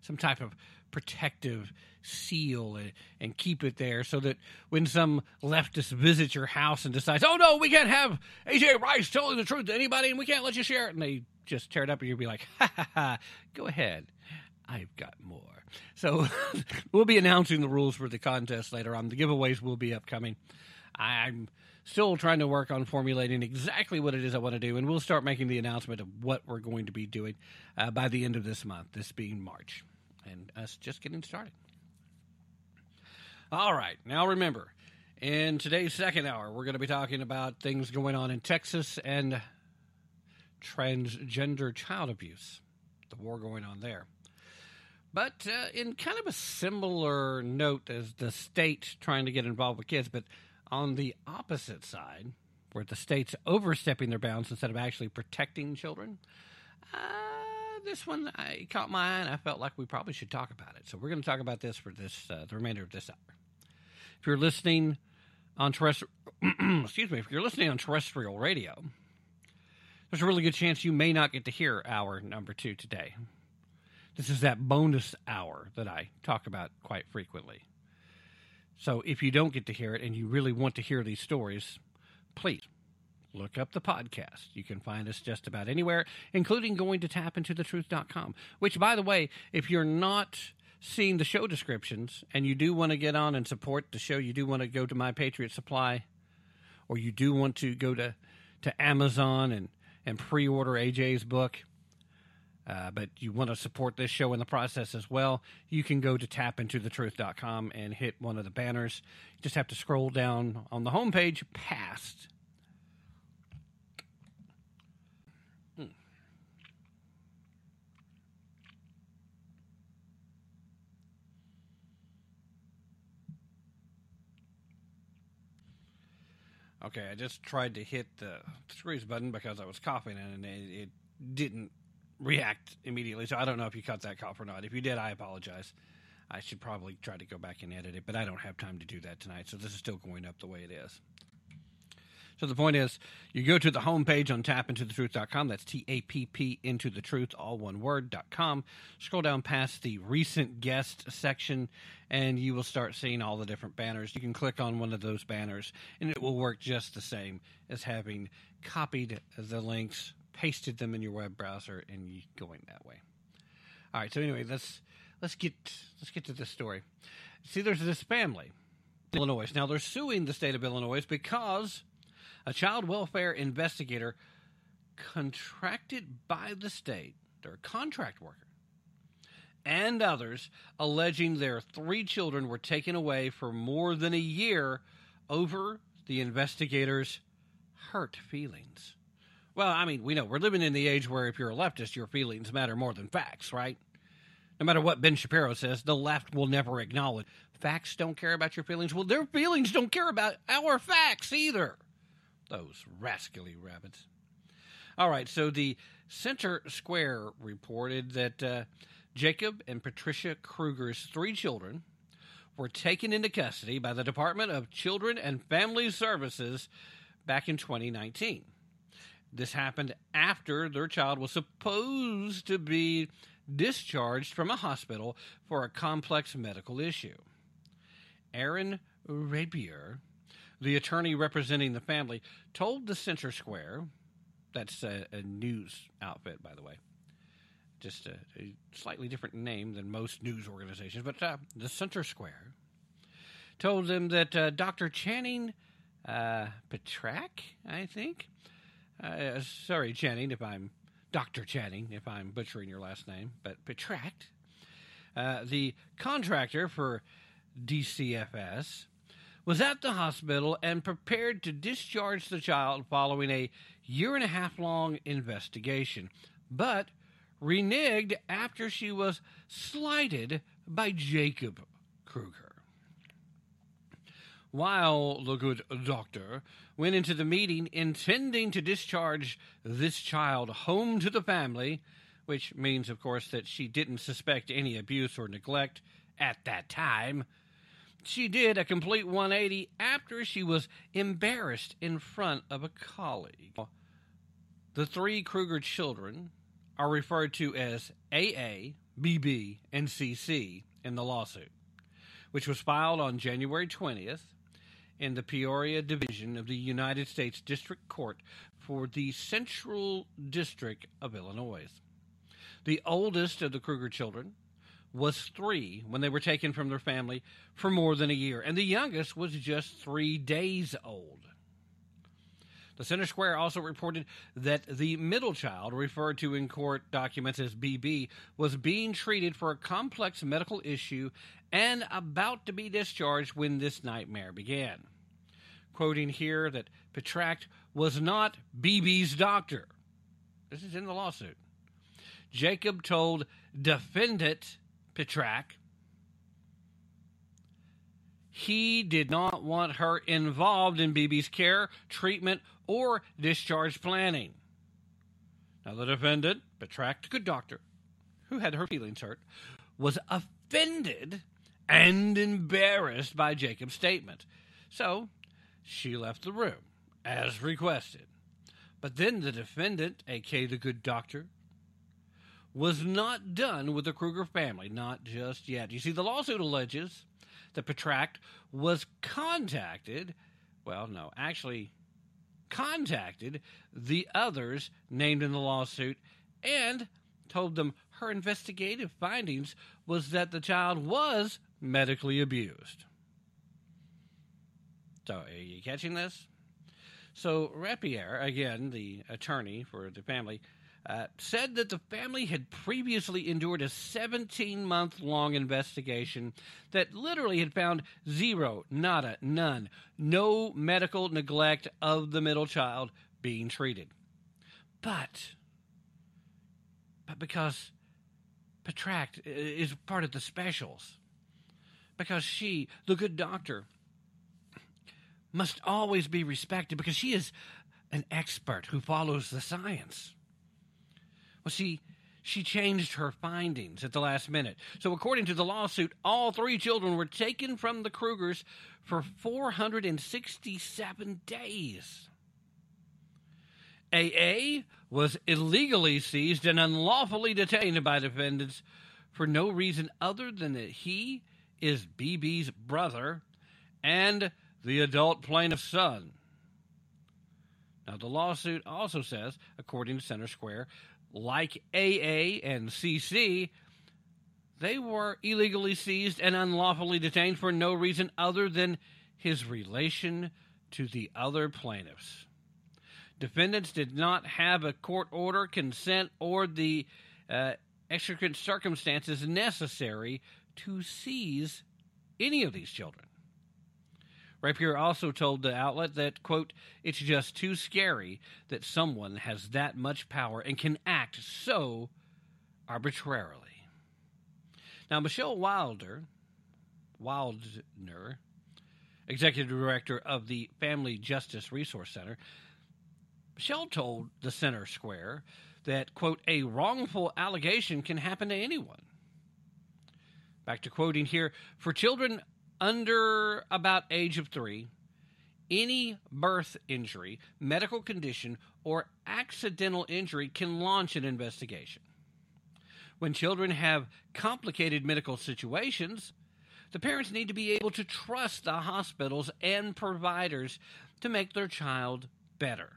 Speaker 3: Some type of protective seal and, and keep it there so that when some leftist visits your house and decides, oh no, we can't have AJ Rice telling the truth to anybody and we can't let you share it, and they just tear it up, and you'll be like, ha ha ha, go ahead. I've got more. So we'll be announcing the rules for the contest later on. The giveaways will be upcoming. I'm still trying to work on formulating exactly what it is I want to do, and we'll start making the announcement of what we're going to be doing uh, by the end of this month, this being March, and us just getting started. All right, now remember, in today's second hour, we're going to be talking about things going on in Texas and transgender child abuse, the war going on there. But uh, in kind of a similar note as the state trying to get involved with kids, but on the opposite side, where the state's overstepping their bounds instead of actually protecting children, uh, this one I caught my eye and I felt like we probably should talk about it. So we're going to talk about this for this uh, the remainder of this hour. If you're listening on terrestrial, excuse me, if you're listening on terrestrial radio, there's a really good chance you may not get to hear hour number two today. This is that bonus hour that I talk about quite frequently. So if you don't get to hear it and you really want to hear these stories, please look up the podcast. You can find us just about anywhere, including going to tapintothetruth.com. Which, by the way, if you're not seeing the show descriptions and you do want to get on and support the show, you do want to go to My Patriot Supply, or you do want to go to, to Amazon and, and pre order AJ's book, uh, but you want to support this show in the process as well, you can go to tapintothetruth.com and hit one of the banners. You just have to scroll down on the homepage past. Hmm. Okay, I just tried to hit the screws button because I was coughing and it, it didn't react immediately. So I don't know if you caught that cough or not. If you did, I apologize. I should probably try to go back and edit it, but I don't have time to do that tonight. So this is still going up the way it is. So the point is, you go to the homepage on tapintothetruth.com. That's T A P P into the truth, all one word, dot com. Scroll down past the recent guest section, and you will start seeing all the different banners. You can click on one of those banners, and it will work just the same as having copied the links, pasted them in your web browser, and you going that way. All right. So anyway, let's let's get let's get to this story. See, there's this family, Illinois. Now they're suing the state of Illinois because a child welfare investigator contracted by the state, their contract worker, and others alleging their three children were taken away for more than a year over the investigator's hurt feelings. Well, I mean, we know we're living in the age where if you're a leftist, your feelings matter more than facts, right? No matter what Ben Shapiro says, the left will never acknowledge facts don't care about your feelings. Well, their feelings don't care about our facts either. Those rascally rabbits. All right, so the Center Square reported that uh, Jacob and Patricia Kruger's three children were taken into custody by the Department of Children and Family Services back in 2019. This happened after their child was supposed to be discharged from a hospital for a complex medical issue. Aaron Rapier, the attorney representing the family, told the Center Square, that's a, a news outfit, by the way, just a, a, slightly different name than most news organizations, but uh, the Center Square, told them that uh, Dr. Channing uh, I think, uh, sorry, Channing, if I'm Dr. Channing, if I'm butchering your last name, but Petrak, uh, the contractor for DCFS, was at the hospital and prepared to discharge the child following a year and a half long investigation, but reneged after she was slighted by Jacob Kruger. While the good doctor went into the meeting intending to discharge this child home to the family, which means, of course, that she didn't suspect any abuse or neglect at that time. She did a complete 180 after she was embarrassed in front of a colleague. The three Kruger children are referred to as AA, BB, and CC in the lawsuit, which was filed on January 20th in the Peoria Division of the United States District Court for the Central District of Illinois. The oldest of the Kruger children was three when they were taken from their family for more than a year, and the youngest was just three days old. The Center Square also reported that the middle child, referred to in court documents as BB, was being treated for a complex medical issue and about to be discharged when this nightmare began. Quoting here that Petrak was not BB's doctor. This is in the lawsuit. Jacob told defendant Petrak he did not want her involved in BB's care, treatment, or discharge planning. Now, the defendant, Petrak, good doctor, who had her feelings hurt, was offended and embarrassed by Jacob's statement. So, she left the room, as requested. But then the defendant, aka the good doctor, was not done with the Kruger family, not just yet. You see, the lawsuit alleges that Petrak was contacted, well, no, actually contacted the others named in the lawsuit and told them her investigative findings was that the child was medically abused. So, are you catching this? So, Rapier, again, the attorney for the family, uh, said that the family had previously endured a 17 month long investigation that literally had found zero, nada, none, no medical neglect of the middle child being treated. But, but because Petrak is part of the specials, because she, the good doctor, must always be respected because she is an expert who follows the science. Well, she she changed her findings at the last minute. So, according to the lawsuit, all three children were taken from the Krugers for 467 days. AA was illegally seized and unlawfully detained by defendants for no reason other than that he is BB's brother and the adult plaintiff's son. Now, the lawsuit also says, according to Center Square, like AA and CC, they were illegally seized and unlawfully detained for no reason other than his relation to the other plaintiffs. Defendants did not have a court order, consent, or the uh, exigent circumstances necessary to seize any of these children. Rapier also told the outlet that, quote, it's just too scary that someone has that much power and can act so arbitrarily. Now, Michelle Wilder, Wildner, executive director of the Family Justice Resource Center, Michelle told the Center Square that, quote, a wrongful allegation can happen to anyone. Back to quoting here for children under about age of three, any birth injury, medical condition, or accidental injury can launch an investigation. When children have complicated medical situations, the parents need to be able to trust the hospitals and providers to make their child better.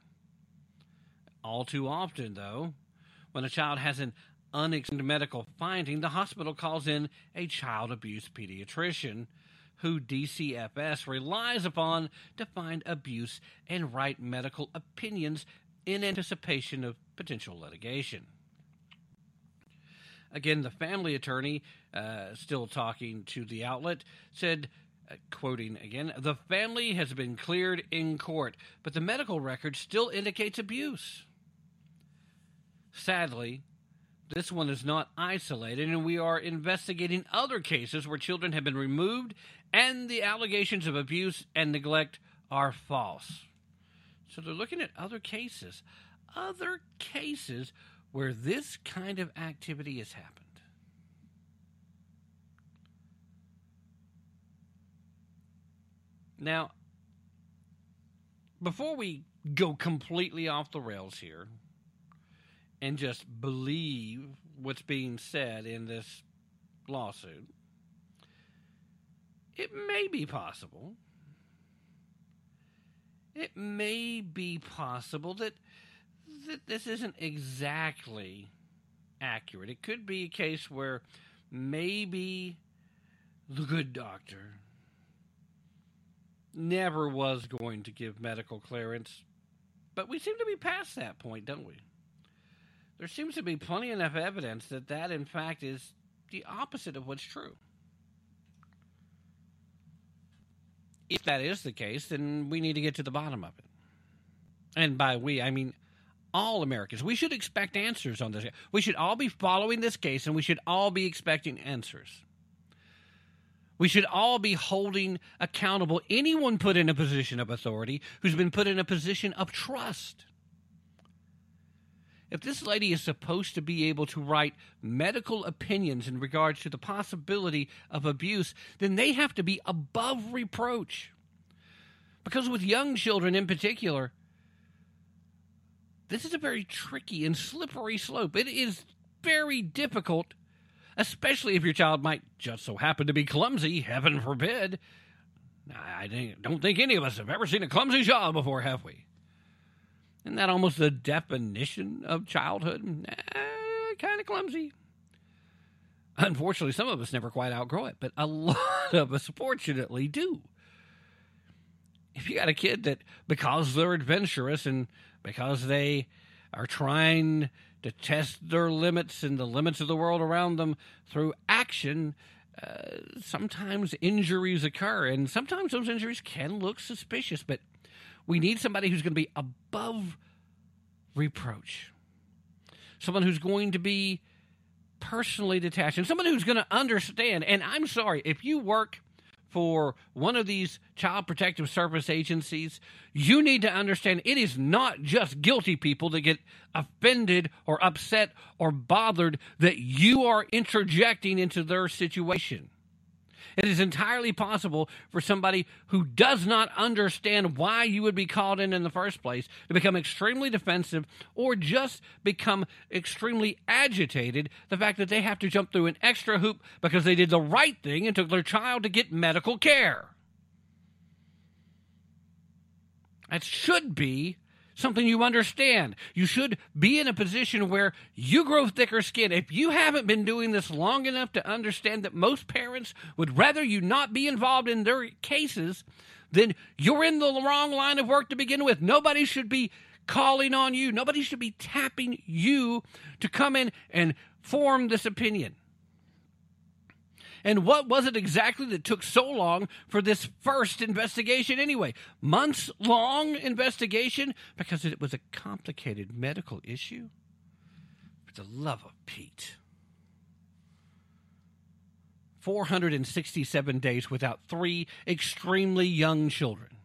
Speaker 3: All too often, though, when a child has an unexplained medical finding, the hospital calls in a child abuse pediatrician who DCFS relies upon to find abuse and write medical opinions in anticipation of potential litigation. Again, the family attorney, uh, still talking to the outlet, said, uh, quoting again, the family has been cleared in court, but the medical record still indicates abuse. Sadly, this one is not isolated, and we are investigating other cases where children have been removed and the allegations of abuse and neglect are false. So they're looking at other cases, other cases where this kind of activity has happened. Now, before we go completely off the rails here and just believe what's being said in this lawsuit, it may be possible. It may be possible that that this isn't exactly accurate. It could be a case where maybe the good doctor never was going to give medical clearance, but we seem to be past that point, don't we? There seems to be plenty enough evidence that that, in fact, is the opposite of what's true. If that is the case, then we need to get to the bottom of it. And by we, I mean all Americans. We should expect answers on this. We should all be following this case and we should all be expecting answers. We should all be holding accountable anyone put in a position of authority who's been put in a position of trust. If this lady is supposed to be able to write medical opinions in regards to the possibility of abuse, then they have to be above reproach. Because with young children in particular, this is a very tricky and slippery slope. It is very difficult, especially if your child might just so happen to be clumsy, heaven forbid. I don't think any of us have ever seen a clumsy child before, have we? Isn't that almost the definition of childhood? Eh, kind of clumsy. Unfortunately, some of us never quite outgrow it, but a lot of us, fortunately, do. If you got a kid that, because they're adventurous and because they are trying to test their limits and the limits of the world around them through action, uh, sometimes injuries occur. And sometimes those injuries can look suspicious, but we need somebody who's going to be above reproach, someone who's going to be personally detached, and someone who's going to understand. And I'm sorry, if you work for one of these child protective service agencies, you need to understand it is not just guilty people that get offended or upset or bothered that you are interjecting into their situation. It is entirely possible for somebody who does not understand why you would be called in in the first place to become extremely defensive or just become extremely agitated. The fact that they have to jump through an extra hoop because they did the right thing and took their child to get medical care. That should be something you understand. You should be in a position where you grow thicker skin. If you haven't been doing this long enough to understand that most parents would rather you not be involved in their cases, then you're in the wrong line of work to begin with. Nobody should be calling on you, nobody should be tapping you to come in and form this opinion. And what was it exactly that took so long for this first investigation anyway? Months long investigation because it was a complicated medical issue? For the love of Pete. 467 days without three extremely young children.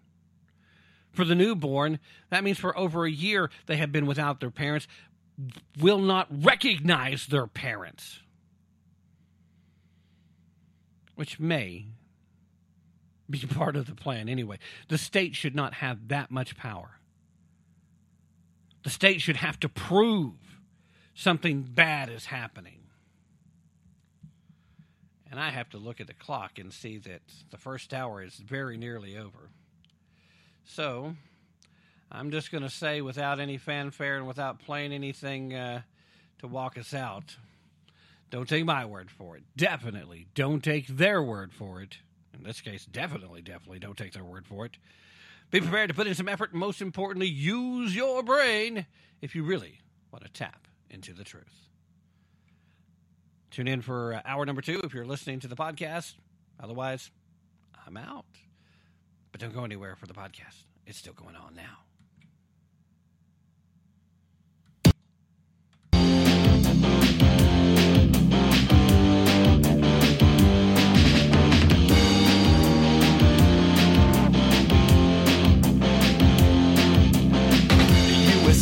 Speaker 3: For the newborn, that means for over a year they have been without their parents, will not recognize their parents which may be part of the plan anyway. The state should not have that much power. The state should have to prove something bad is happening. And I have to look at the clock and see that the first hour is very nearly over. So, I'm just going to say, without any fanfare and without playing anything uh, to walk us out, don't take my word for it. Definitely don't take their word for it. In this case, definitely, definitely don't take their word for it. Be prepared to put in some effort and most importantly, use your brain if you really want to tap into the truth. Tune in for hour number two if you're listening to the podcast. Otherwise, I'm out. But don't go anywhere for the podcast. It's still going on now.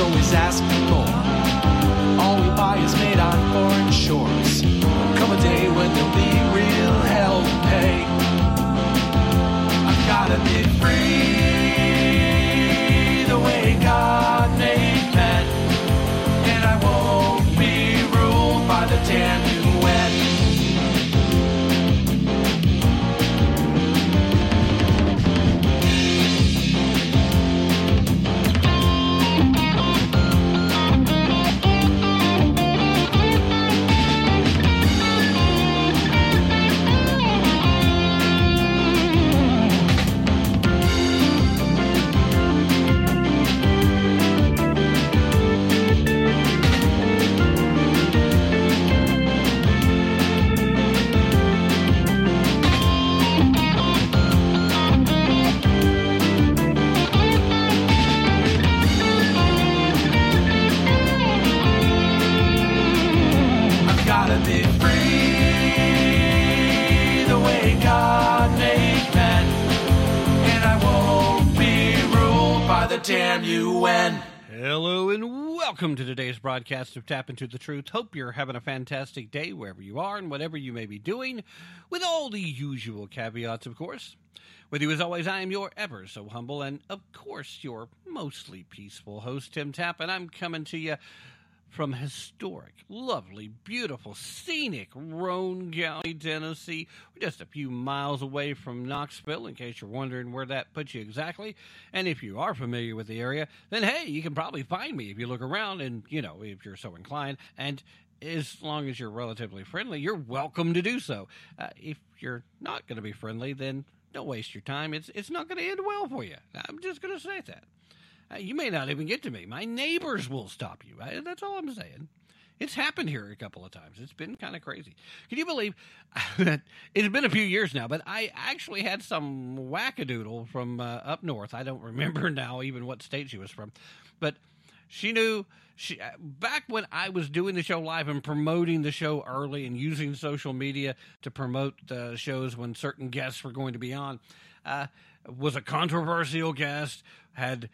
Speaker 2: Always ask for more.
Speaker 3: Broadcast of Tapp Into the Truth. Hope you're having a fantastic day wherever you are and whatever you may be doing, with all the usual caveats, of course. With you as always, I am your ever so humble and, of course, your mostly peaceful host, Tim Tapp, and I'm coming to you from historic, lovely, beautiful, scenic Roane County, Tennessee. We're just a few miles away from Knoxville, in case you're wondering where that puts you exactly. And if you are familiar with the area, then hey, you can probably find me if you look around and, you know, if you're so inclined. And as long as you're relatively friendly, you're welcome to do so. Uh, if you're not going to be friendly, then don't waste your time. It's it's not going to end well for you. I'm just going to say that. Uh, you may not even get to me. My neighbors will stop you. I, that's all I'm saying. It's happened here a couple of times. It's been kind of crazy. Can you believe that it's been a few years now, but I actually had some wackadoodle from uh, up north. I don't remember now even what state she was from, but she knew she uh, back when I was doing the show live and promoting the show early and using social media to promote the shows when certain guests were going to be on. Uh, was a controversial guest. Had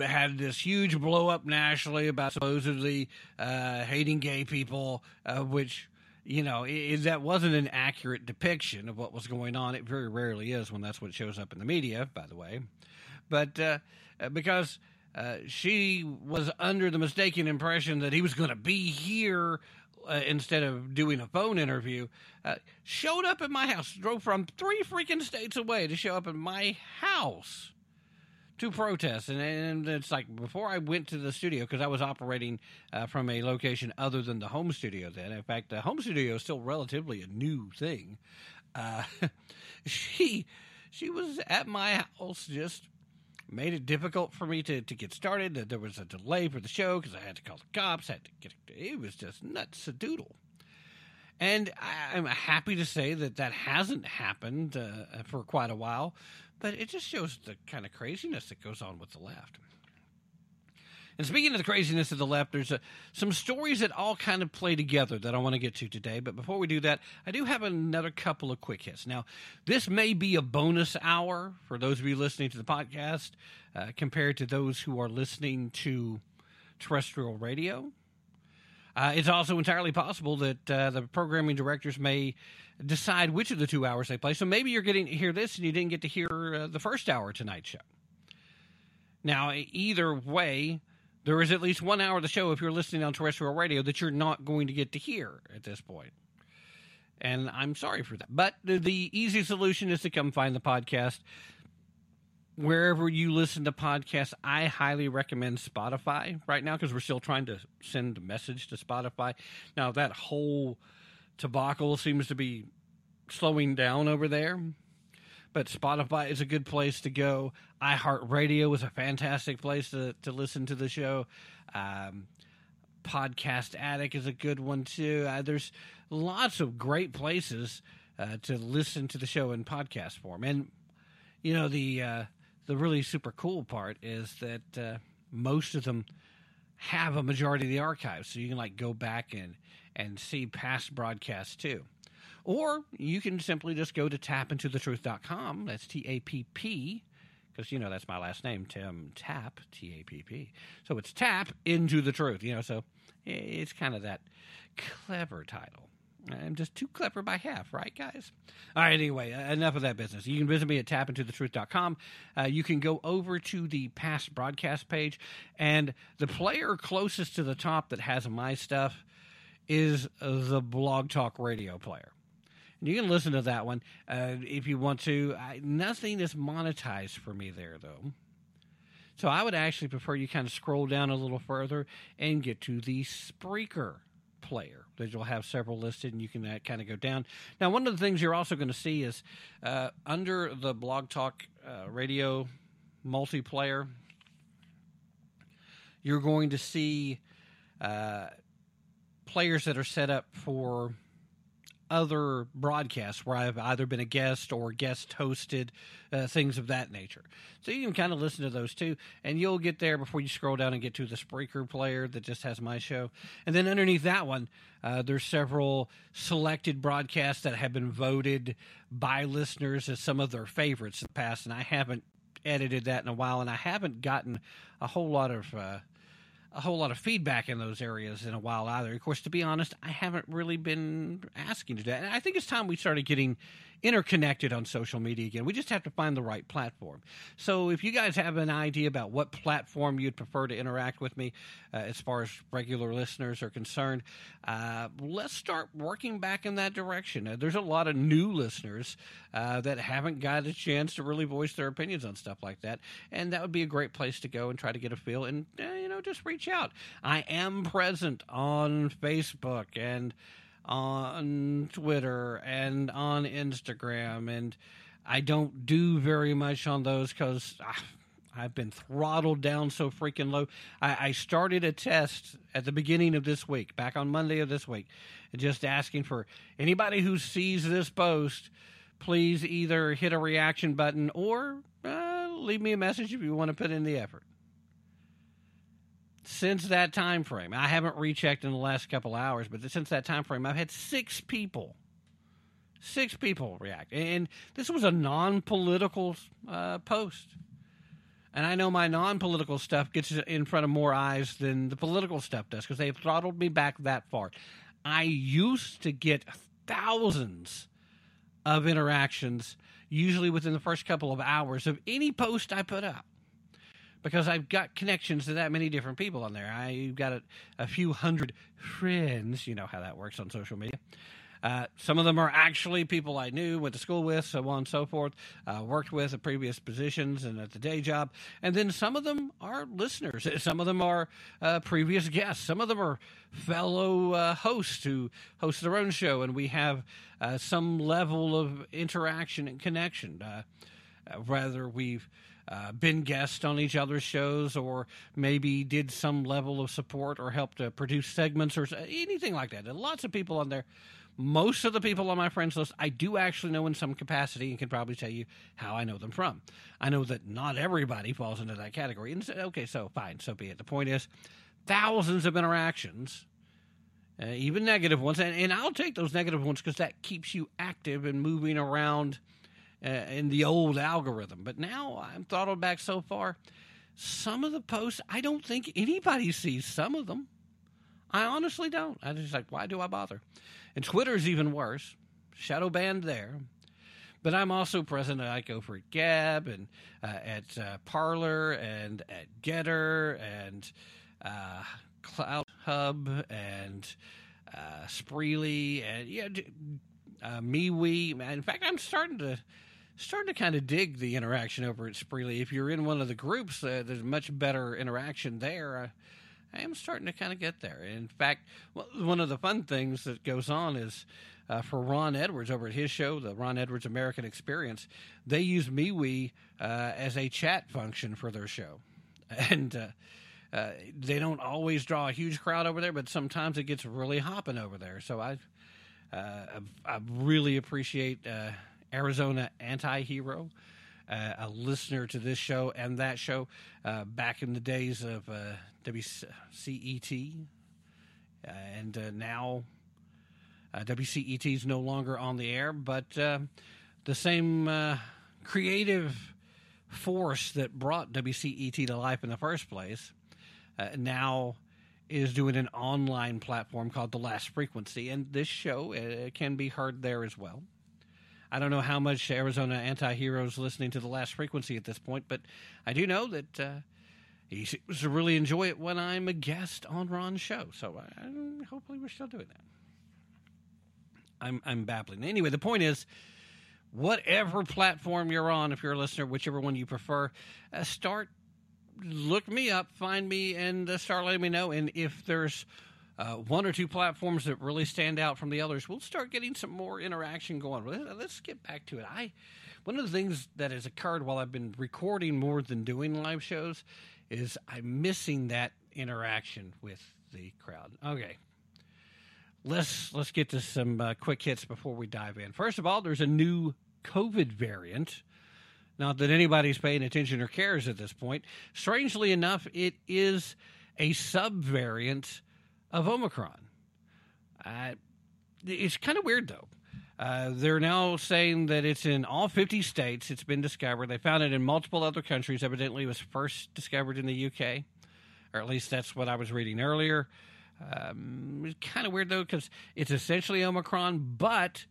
Speaker 3: had this huge blow up nationally about supposedly uh, hating gay people, uh, which you know i that wasn't an accurate depiction of what was going on. It very rarely is when that's what shows up in the media, by the way. But uh, because uh, she was under the mistaken impression that he was going to be here uh, instead of doing a phone interview, uh, showed up at my house, drove from three freaking states away to show up at my house to protest. And, and it's like before I went to the studio, because I was operating uh, from a location other than the home studio then. In fact, the home studio is still relatively a new thing. Uh, she she was at my house just made it difficult for me to, to get started. There was a delay for the show because I had to call the cops. Had to get it was just nuts a doodle. And I, I'm happy to say that that hasn't happened uh, for quite a while, but it just shows the kind of craziness that goes on with the left. And speaking of the craziness of the left, there's a, some stories that all kind of play together that I want to get to today. But before we do that, I do have another couple of quick hits. Now, this may be a bonus hour for those of you listening to the podcast uh, compared to those who are listening to terrestrial radio. Uh, it's also entirely possible that uh, the programming directors may decide which of the two hours they play. So maybe you're getting to hear this and you didn't get to hear uh, the first hour of tonight's show. Now, either way, there is at least one hour of the show if you're listening on terrestrial radio that you're not going to get to hear at this point. And I'm sorry for that. But the, the easy solution is to come find the podcast wherever you listen to podcasts. I highly recommend Spotify right now because we're still trying to send a message to Spotify. Now, that whole tobacco seems to be slowing down over there but Spotify is a good place to go. iHeartRadio is a fantastic place to, to listen to the show. Um, Podcast Addict is a good one too. Uh, there's lots of great places uh, to listen to the show in podcast form, and you know the uh, the really super cool part is that uh, most of them have a majority of the archives, so you can like go back and and see past broadcasts too. Or you can simply just go to tappintothetruth.com. That's T A P P, because, you know, that's my last name, Tim Tapp, T A P P. So it's Tapp into the Truth, you know, so it's kind of that clever title. I'm just too clever by half, right, guys? All right, anyway, uh, enough of that business. You can visit me at tappintothetruth.com. Uh, you can go over to the past broadcast page, and the player closest to the top that has my stuff is the Blog Talk Radio player. And you can listen to that one uh, if you want to. I, nothing is monetized for me there, though. So I would actually prefer you kind of scroll down a little further and get to the Spreaker player that you'll have several listed and you can uh, kind of go down. Now, one of the things you're also going to see is uh, under the Blog Talk uh, Radio multiplayer, you're going to see uh, players that are set up for other broadcasts where I've either been a guest or guest hosted, uh, things of that nature. So you can kind of listen to those too, and you'll get there before you scroll down and get to the Spreaker player that just has my show. And then underneath that one, uh, there's several selected broadcasts that have been voted by listeners as some of their favorites in the past, and I haven't edited that in a while, and I haven't gotten a whole lot of. Uh, a whole lot of feedback in those areas in a while either. Of course, to be honest, I haven't really been asking to that. And I think it's time we started getting interconnected on social media again. We just have to find the right platform. So if you guys have an idea about what platform you'd prefer to interact with me uh, as far as regular listeners are concerned, uh, let's start working back in that direction. Uh, there's a lot of new listeners uh, that haven't got a chance to really voice their opinions on stuff like that. And that would be a great place to go and try to get a feel and, uh, you know, just reach out. I am present on Facebook and on Twitter and on Instagram, and I don't do very much on those because I've been throttled down so freaking low. I, I started a test at the beginning of this week, back on Monday of this week, just asking for anybody who sees this post, please either hit a reaction button or uh, leave me a message if you want to put in the effort since that time frame. I haven't rechecked in the last couple hours but since that time frame i've had six people six people react. And this was a non-political uh, post. And i know my non-political stuff gets in front of more eyes than the political stuff does because they've throttled me back that far. I used to get thousands of interactions usually within the first couple of hours of any post i put up because I've got connections to that many different people on there. I've got a, a few hundred friends. You know how that works on social media. Uh, some of them are actually people I knew, went to school with, so on and so forth, uh, worked with at previous positions and at the day job. And then some of them are listeners. Some of them are uh, previous guests. Some of them are fellow uh, hosts who host their own show, and we have uh, some level of interaction and connection. Uh, whether we've uh, been guests on each other's shows or maybe did some level of support or helped to produce segments or anything like that. Lots of people on there. Most of the people on my friends list, I do actually know in some capacity and can probably tell you how I know them from. I know that not everybody falls into that category. And so, okay, so fine, so be it. The point is, thousands of interactions, uh, even negative ones, and, and I'll take those negative ones because that keeps you active and moving around uh, in the old algorithm. But now I'm throttled back so far. Some of the posts, I don't think anybody sees some of them. I honestly don't. I just like, why do I bother? And Twitter's even worse. Shadow banned there. But I'm also present at Go for Gab and uh, at uh, Parler and at Gettr and uh, Cloud Hub and uh, Spreely and yeah, uh, MeWe. In fact, I'm starting to starting to kind of dig the interaction over at Spreely. If you're in one of the groups, uh, there's much better interaction there. Uh, I am starting to kind of get there. In fact, one of the fun things that goes on is uh, for Ron Edwards over at his show, the Ron Edwards American Experience, they use MeWe uh, as a chat function for their show. And uh, uh, they don't always draw a huge crowd over there, but sometimes it gets really hopping over there. So I, uh, I, I really appreciate Arizona Anti Hero uh, a listener to this show and that show uh, back in the days of uh, WCET. Uh, and uh, now uh, WCET is no longer on the air, but the same creative force that brought WCET to life in the first place now is doing an online platform called The Last Frequency, and this show can be heard there as well. I don't know how much Arizona anti heroes listening to the last frequency at this point, but I do know that uh, he seems to really enjoy it when I'm a guest on Ron's show. So I, I- hopefully we're still doing that. I'm I'm babbling. Anyway, the point is, whatever platform you're on, if you're a listener, whichever one you prefer, uh, start look me up, find me, and uh, start letting me know. And if there's uh, one or two platforms that really stand out from the others, we'll start getting some more interaction going. Let- Let's get back to it. I one of the things that has occurred while I've been recording more than doing live shows is I'm missing that interaction with the crowd. Okay. Let's let's get to some uh, quick hits before we dive in. First of all, there's a new COVID variant. Not that anybody's paying attention or cares at this point. Strangely enough, it is a sub subvariant of Omicron. Uh, it's kind of weird, though. Uh, they're now saying that it's in all 50 states. It's been discovered. They found it in multiple other countries. Evidently, it was first discovered in the UK, or at least that's what I was reading earlier. Um, it's kind of weird, though, because it's essentially Omicron, but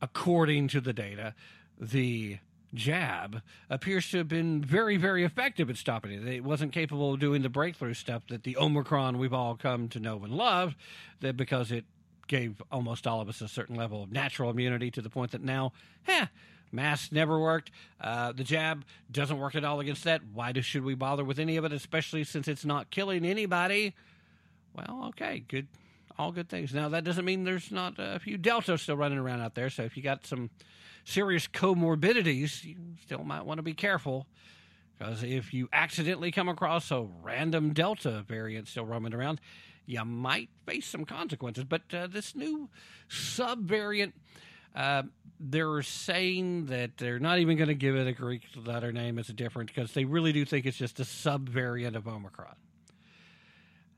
Speaker 3: according to the data, the jab appears to have been very, very effective at stopping it. It wasn't capable of doing the breakthrough stuff that the Omicron we've all come to know and love, that because it gave almost all of us a certain level of natural immunity to the point that now, eh, masks never worked. Uh, the jab doesn't work at all against that. Why do, should we bother with any of it, especially since it's not killing anybody? Well, okay, good, all good things. Now that doesn't mean there's not a few delta still running around out there. So if you got some serious comorbidities, you still might want to be careful. Because if you accidentally come across a random Delta variant still roaming around, you might face some consequences. But uh, this new subvariant, uh, they're saying that they're not even going to give it a Greek letter name as a different because they really do think it's just a subvariant of Omicron.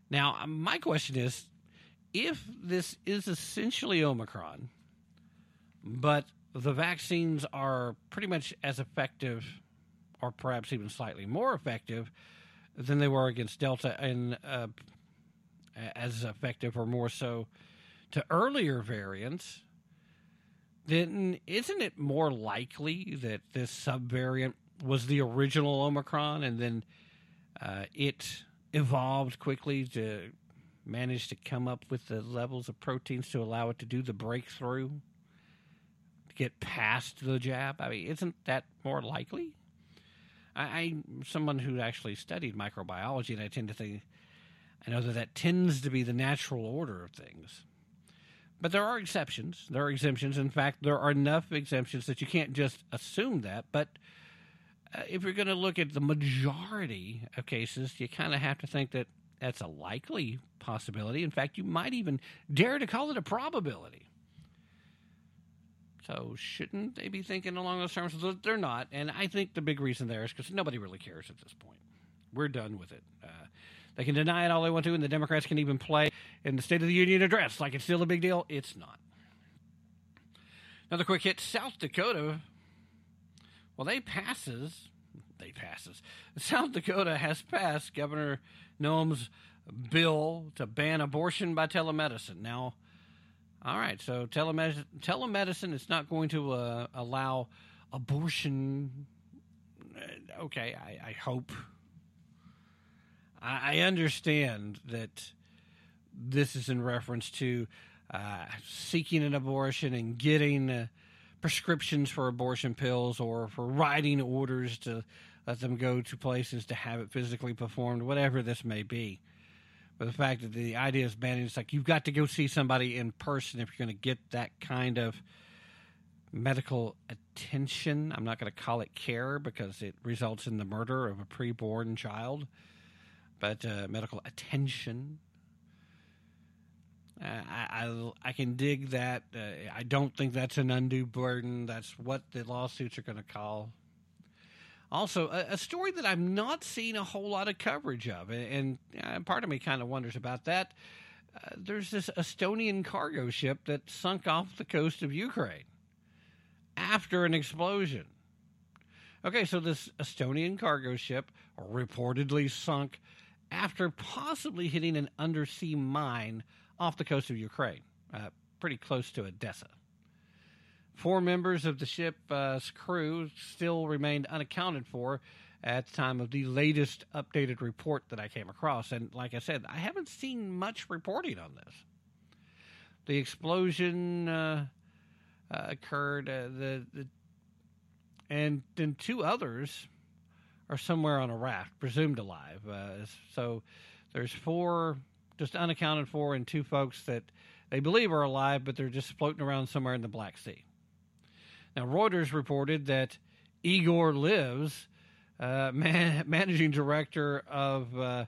Speaker 3: Now, my question is if this is essentially Omicron, but the vaccines are pretty much as effective, or perhaps even slightly more effective, than they were against Delta, and uh, as effective or more so to earlier variants, then isn't it more likely that this subvariant was the original Omicron and then uh, it evolved quickly to manage to come up with the levels of proteins to allow it to do the breakthrough to get past the jab? I mean, isn't that more likely? I, I'm someone who actually studied microbiology, and I tend to think I know that that tends to be the natural order of things. But there are exceptions. There are exemptions. In fact, there are enough exemptions that you can't just assume that. But uh, if you're going to look at the majority of cases, you kind of have to think that that's a likely possibility. In fact, you might even dare to call it a probability. So, shouldn't they be thinking along those terms? Th- They're not. And I think the big reason there is because nobody really cares at this point. We're done with it. Uh, they can deny it all they want to, and the Democrats can even play in the State of the Union address like it's still a big deal. It's not. Another quick hit South Dakota. Well, they passes. They passes. South Dakota has passed Governor Noem's bill to ban abortion by telemedicine. Now, all right, so telemedicine, telemedicine is not going to uh, allow abortion. Uh, Okay, I, I hope. I, I understand that this is in reference to uh, seeking an abortion and getting uh, prescriptions for abortion pills or for writing orders to let them go to places to have it physically performed, whatever this may be. But the fact that the idea is banning, it's like you've got to go see somebody in person if you're going to get that kind of medical attention. I'm not going to call it care because it results in the murder of a preborn child, but uh, medical attention. Uh, I, I I can dig that. Uh, I don't think that's an undue burden. That's what the lawsuits are going to call. Also, a, a story that I'm not seeing a whole lot of coverage of, and, and part of me kind of wonders about that. Uh, there's this Estonian cargo ship that sunk off the coast of Ukraine after an explosion. Okay, so this Estonian cargo ship reportedly sunk after possibly hitting an undersea mine off the coast of Ukraine, uh, pretty close to Odessa. Four members of the ship's crew still remained unaccounted for at the time of the latest updated report that I came across. And like I said, I haven't seen much reporting on this. The explosion uh, uh, occurred, uh, the, the and then two others are somewhere on a raft, presumed alive. Uh, so there's four just unaccounted for, and two folks that they believe are alive, but they're just floating around somewhere in the Black Sea. Now, Reuters reported that Igor Ilves, uh, man, managing director of uh,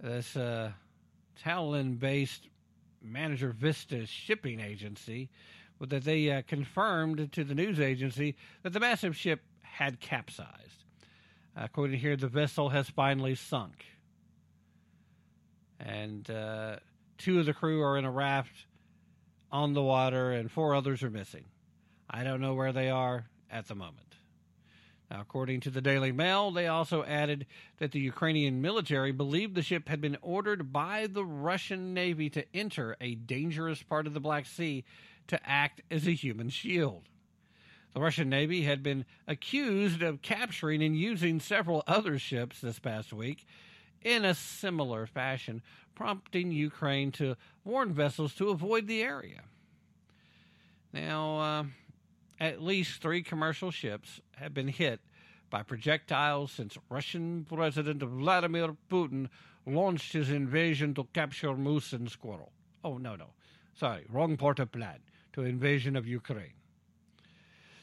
Speaker 3: this uh, Tallinn-based Manager Vista shipping agency, but that they uh, confirmed to the news agency that the massive ship had capsized. According here, the vessel has finally sunk. And uh, two of the crew are in a raft on the water, and four others are missing. I don't know where they are at the moment. Now, according to the Daily Mail, they also added that the Ukrainian military believed the ship had been ordered by the Russian Navy to enter a dangerous part of the Black Sea to act as a human shield. The Russian Navy had been accused of capturing and using several other ships this past week in a similar fashion, prompting Ukraine to warn vessels to avoid the area. Now, uh, at least three commercial ships have been hit by projectiles since Russian President Vladimir Putin launched his invasion to capture moose and squirrel. Oh, no, no. Sorry, wrong port of plan. To invasion of Ukraine.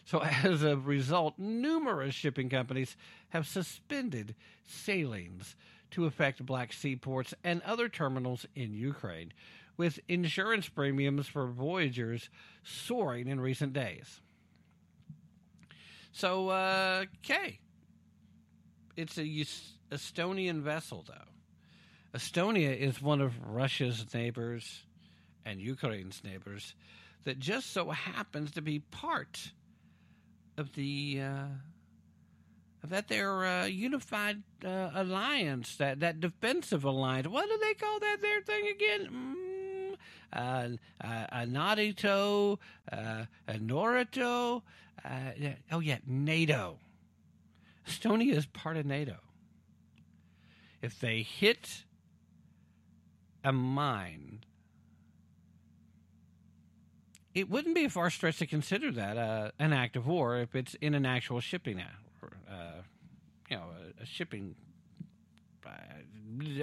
Speaker 3: So, as a result, numerous shipping companies have suspended sailings to affect Black Sea ports and other terminals in Ukraine, with insurance premiums for voyagers soaring in recent days. So, uh, okay. It's a Estonian vessel, though. Estonia is one of Russia's neighbors and Ukraine's neighbors that just so happens to be part of the uh, of that their uh, unified uh, alliance, that that defensive alliance. What do they call that their thing again? Mm, uh, uh, a NATO, uh, a Norito. Uh, oh yeah, NATO. Estonia is part of NATO. If they hit a mine it wouldn't be a far stretch to consider that uh, an act of war if it's in an actual shipping, uh, you know, a, a shipping.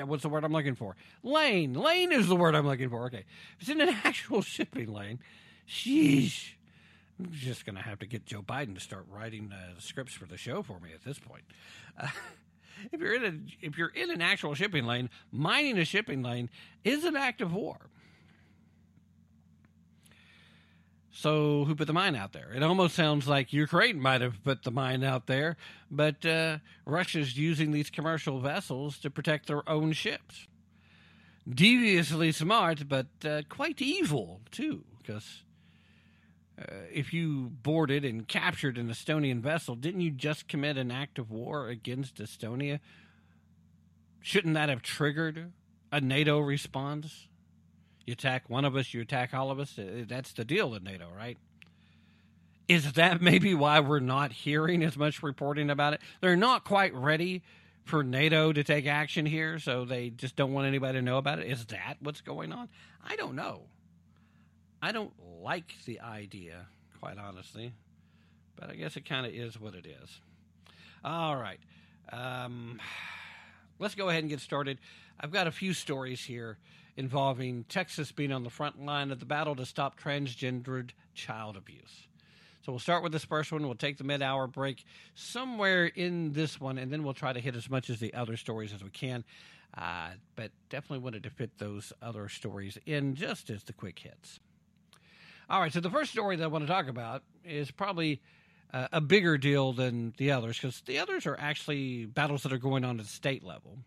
Speaker 3: What's the word I'm looking for? Lane. Lane is the word I'm looking for. Okay, if it's in an actual shipping lane, sheesh. I'm just going to have to get Joe Biden to start writing uh, scripts for the show for me at this point. Uh, if you're in a if you're in an actual shipping lane, mining a shipping lane is an act of war. So who put the mine out there? It almost sounds like Ukraine might have put the mine out there, but uh, Russia's using these commercial vessels to protect their own ships. Deviously smart, but uh, quite evil too, because uh, if you boarded and captured an Estonian vessel, didn't you just commit an act of war against Estonia? Shouldn't that have triggered a NATO response? You attack one of us, you attack all of us. Uh, That's the deal in NATO, right? Is that maybe why we're not hearing as much reporting about it? They're not quite ready for NATO to take action here, so they just don't want anybody to know about it? Is that what's going on? I don't know. I don't like the idea, quite honestly, but I guess it kind of is what it is. All right. Um, let's go ahead and get started. I've got a few stories here involving Texas being on the front line of the battle to stop transgendered child abuse. So we'll start with this first one. We'll take the mid hour break somewhere in this one, and then we'll try to hit as much as the other stories as we can. Uh, but definitely wanted to fit those other stories in just as the quick hits. All right, so the first story that I want to talk about is probably uh, a bigger deal than the others because the others are actually battles that are going on at the state level.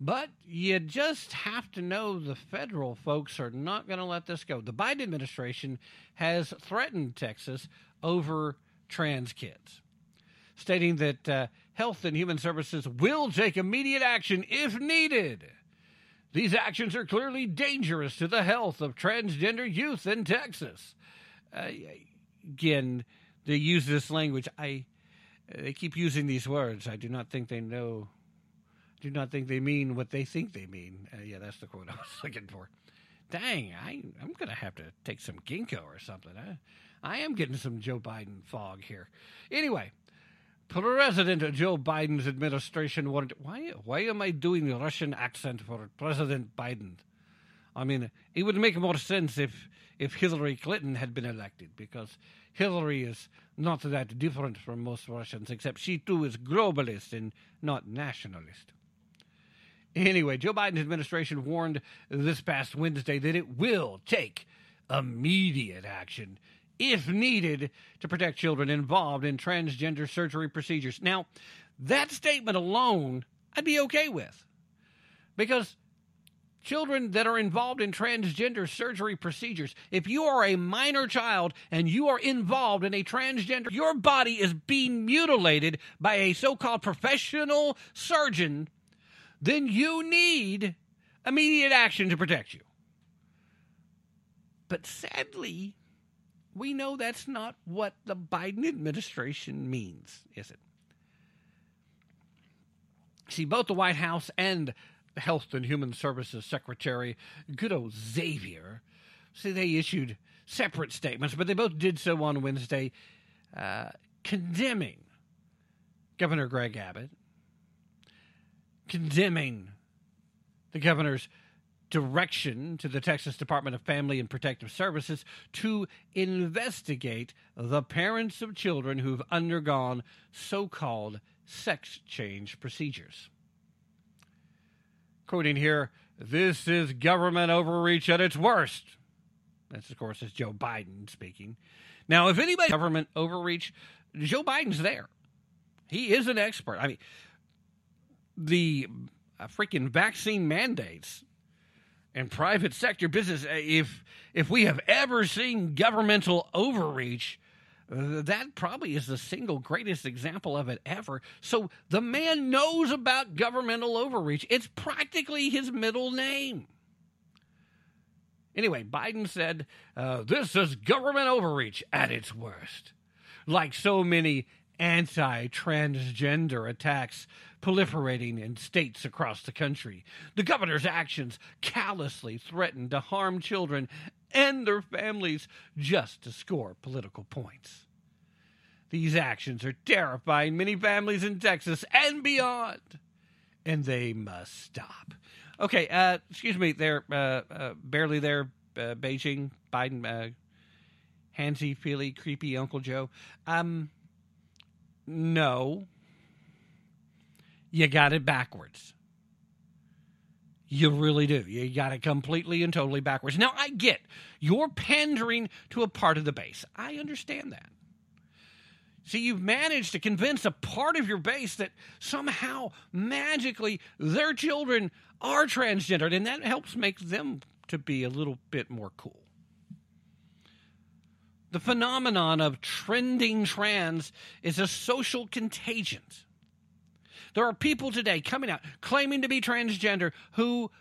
Speaker 3: But you just have to know the federal folks are not going to let this go. The Biden administration has threatened Texas over trans kids, stating that uh, Health and Human Services will take immediate action if needed. These actions are clearly dangerous to the health of transgender youth in Texas. Uh, again, they use this language. I they keep using these words. I do not think they know do not think they mean what they think they mean. Uh, yeah, that's the quote I was looking for. Dang, I, I'm to have to take some ginkgo or something. I, I am getting some Joe Biden fog here. Anyway, President Joe Biden's administration wanted. Why, why am I doing the Russian accent for President Biden? I mean, it would make more sense if if Hillary Clinton had been elected, because Hillary is not that different from most Russians, except she too is globalist and not nationalist. Anyway, Joe Biden's administration warned this past Wednesday that it will take immediate action if needed to protect children involved in transgender surgery procedures. Now, that statement alone, I'd be okay with. Because children that are involved in transgender surgery procedures, if you are a minor child and you are involved in a transgender, your body is being mutilated by a so called professional surgeon then you need immediate action to protect you. But sadly, we know that's not what the Biden administration means, is it? See, both the White House and Health and Human Services Secretary, good old Xavier, see, they issued separate statements, but they both did so on Wednesday, uh, condemning Governor Greg Abbott condemning the governor's direction to the Texas Department of Family and Protective Services to investigate the parents of children who've undergone so called sex change procedures. Quoting here, this is government overreach at its worst. That's, of course, is Joe Biden speaking. Now, if anybody government overreach, Joe Biden's there. He is an expert. I mean, the uh, freaking vaccine mandates and private sector business, uh, if if we have ever seen governmental overreach, that probably is the single greatest example of it ever. So the man knows about governmental overreach. It's practically his middle name. Anyway, Biden said, uh, This is government overreach at its worst. Like so many anti transgender attacks proliferating in states across the country. The governor's actions callously threaten to harm children and their families just to score political points. These actions are terrifying many families in Texas and beyond, and they must stop. Okay, uh, excuse me, there, uh, uh, barely there, uh, Beijing, Biden, uh, handsy, feely, creepy Uncle Joe. Um, no, you got it backwards. You really do. You got it completely and totally backwards. Now, I get you're pandering to a part of the base. I understand that. See, you've managed to convince a part of your base that somehow, magically, their children are transgendered, and that helps make them to be a little bit more cool. The phenomenon of trending trans is a social contagion. There are people today coming out claiming to be transgender who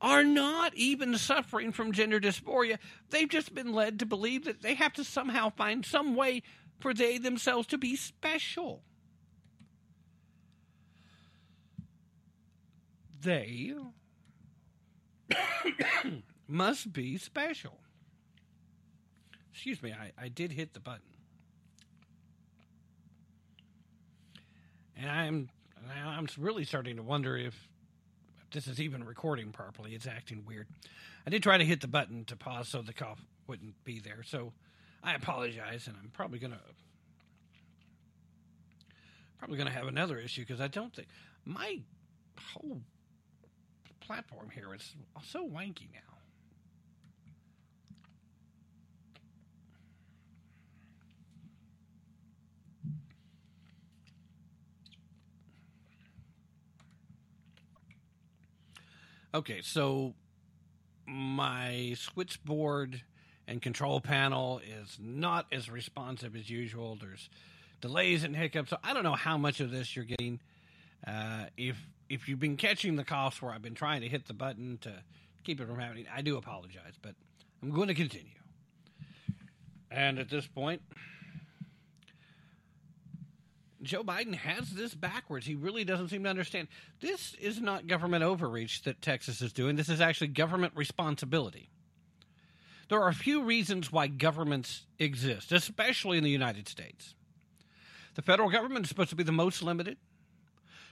Speaker 3: are not even suffering from gender dysphoria. They've just been led to believe that they have to somehow find some way for they themselves to be special. they must be special. Excuse me, I, I did hit the button. And I'm I'm really starting to wonder if this is even recording properly. It's acting weird. I did try to hit the button to pause so the cough wouldn't be there. So I apologize, and I'm probably gonna probably gonna have another issue because I don't think my whole platform here is so wanky now. Okay, so my switchboard and control panel is not as responsive as usual. There's delays and hiccups. So I don't know how much of this you're getting. Uh, if if you've been catching the coughs where I've been trying to hit the button to keep it from happening, I do apologize, but I'm going to continue. And at this point, Joe Biden has this backwards. He really doesn't seem to understand. This is not government overreach that Texas is doing. This is actually government responsibility. There are a few reasons why governments exist, especially in the United States. The federal government is supposed to be the most limited.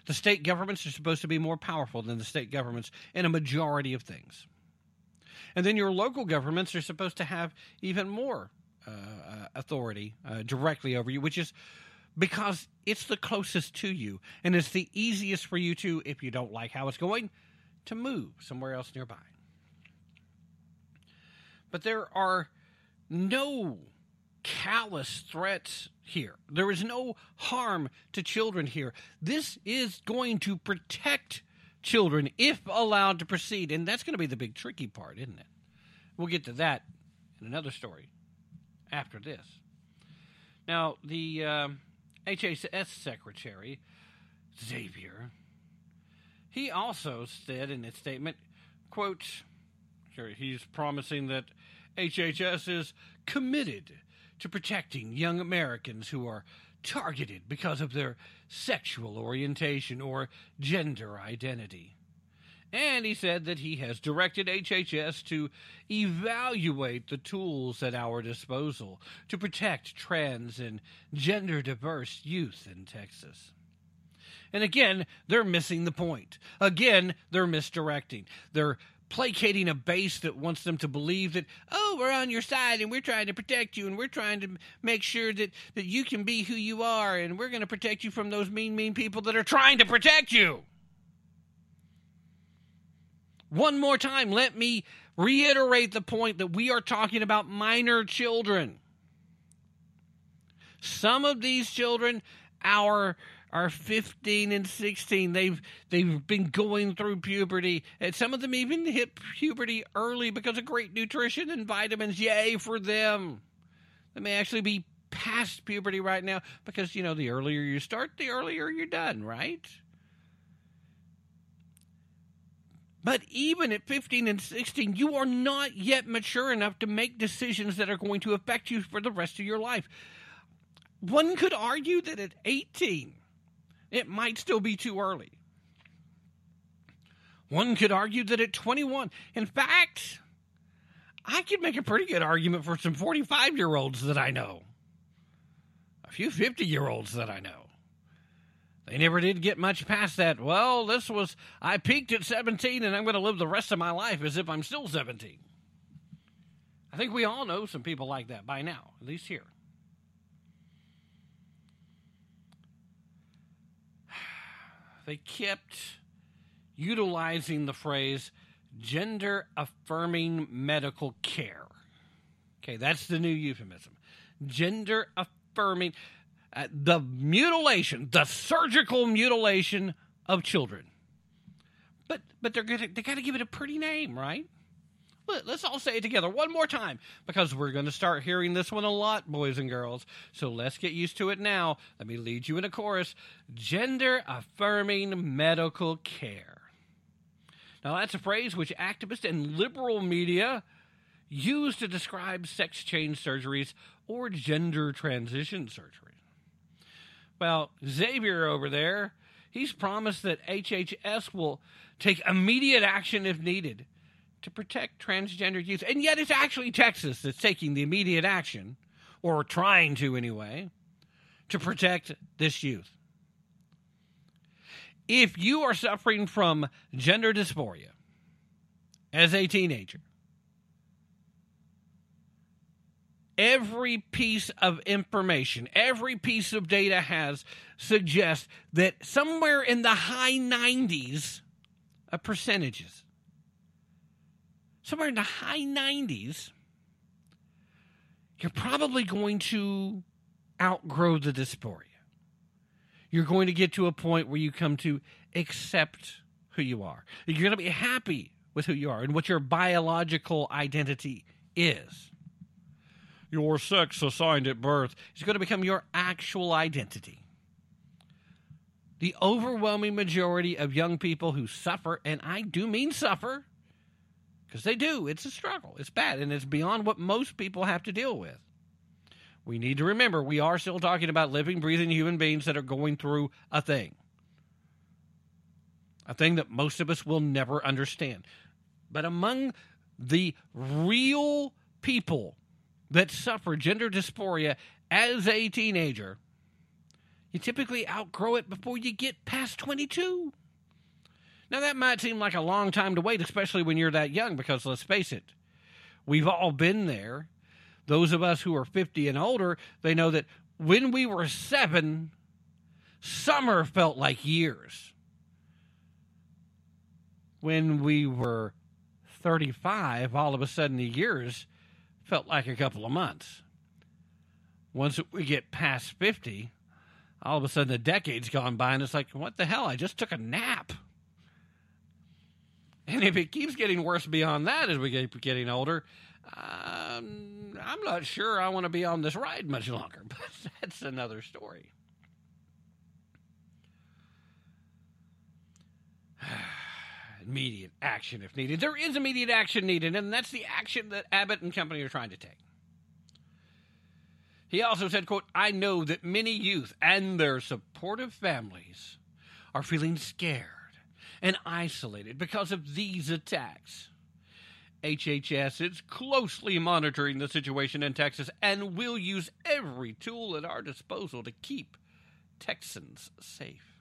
Speaker 3: The state governments are supposed to be more powerful than the state governments in a majority of things. And then your local governments are supposed to have even more uh, uh, authority uh, directly over you, which is because it's the closest to you and it's the easiest for you to, if you don't like how it's going, to move somewhere else nearby. But there are no callous threats here. There is no harm to children here. This is going to protect children if allowed to proceed. And that's going to be the big tricky part, isn't it? We'll get to that in another story after this. Now, the um, HHS Secretary, Xavier, he also said in his statement, quote, he's promising that HHS is committed to protecting young Americans who are targeted because of their sexual orientation or gender identity. And he said that he has directed HHS to evaluate the tools at our disposal to protect trans and gender diverse youth in Texas. And again, they're missing the point. Again, they're misdirecting. They're placating a base that wants them to believe that, oh, we're on your side and we're trying to protect you and we're trying to make sure that, that you can be who you are and we're going to protect you from those mean, mean people that are trying to protect you. One more time, let me reiterate the point that we are talking about minor children. Some of these children are are 15 and 16. They've they've been going through puberty, and some of them even hit puberty early because of great nutrition and vitamins. Yay for them! They may actually be past puberty right now because you know the earlier you start, the earlier you're done, right? But even at 15 and 16, you are not yet mature enough to make decisions that are going to affect you for the rest of your life. One could argue that at 18, it might still be too early. One could argue that at 21, in fact, I could make a pretty good argument for some 45 year olds that I know, a few 50 year olds that I know. They never did get much past that. Well, this was, I peaked at 17 and I'm going to live the rest of my life as if I'm still 17. I think we all know some people like that by now, at least here. They kept utilizing the phrase gender affirming medical care. Okay, that's the new euphemism. Gender affirming uh, the mutilation, the surgical mutilation of children. But but they're gonna they got to give it a pretty name, right? Let, let's all say it together one more time because we're going to start hearing this one a lot, boys and girls. So let's get used to it now. Let me lead you in a chorus: gender affirming medical care. Now that's a phrase which activists and liberal media use to describe sex change surgeries or gender transition surgery. Well, Xavier over there, He's promised that HHS will take immediate action if needed to protect transgender youth. And yet it's actually Texas that's taking the immediate action, or trying to anyway, to protect this youth. If you are suffering from gender dysphoria as a teenager, every piece of information, every piece of data has suggests that somewhere in the high 90s of percentages, somewhere in the high 90s, you're probably going to outgrow the dysphoria. You're going to get to a point where you come to accept who you are. You're going to be happy with who you are and what your biological identity is your sex assigned at birth is going to become your actual identity. The overwhelming majority of young people who suffer, and I do mean suffer, because they do, it's a struggle, it's bad, and it's beyond what most people have to deal with. We need to remember we are still talking about living, breathing human beings that are going through a thing. A thing that most of us will never understand. But among the real people that suffer gender dysphoria as a teenager, you typically outgrow it before you get past 22. Now, that might seem like a long time to wait, especially when you're that young, because let's face it, we've all been there. Those of us who are 50 and older, they know that when we were seven, summer felt like years. When we were 35, all of a sudden the years felt like a couple of months. Once we get past 50, all of a sudden a decade's gone by and it's like, what the hell? I just took a nap. And if it keeps getting worse beyond that as we keep getting older, um, I'm not sure I want to be on this ride much longer, but that's another story. immediate action if needed. There is immediate action needed, and that's the action that Abbott and company are trying to take. He also said, quote, I know that many youth and their supportive families are feeling scared and isolated because of these attacks. HHS is closely monitoring the situation in Texas and will use every tool at our disposal to keep Texans safe.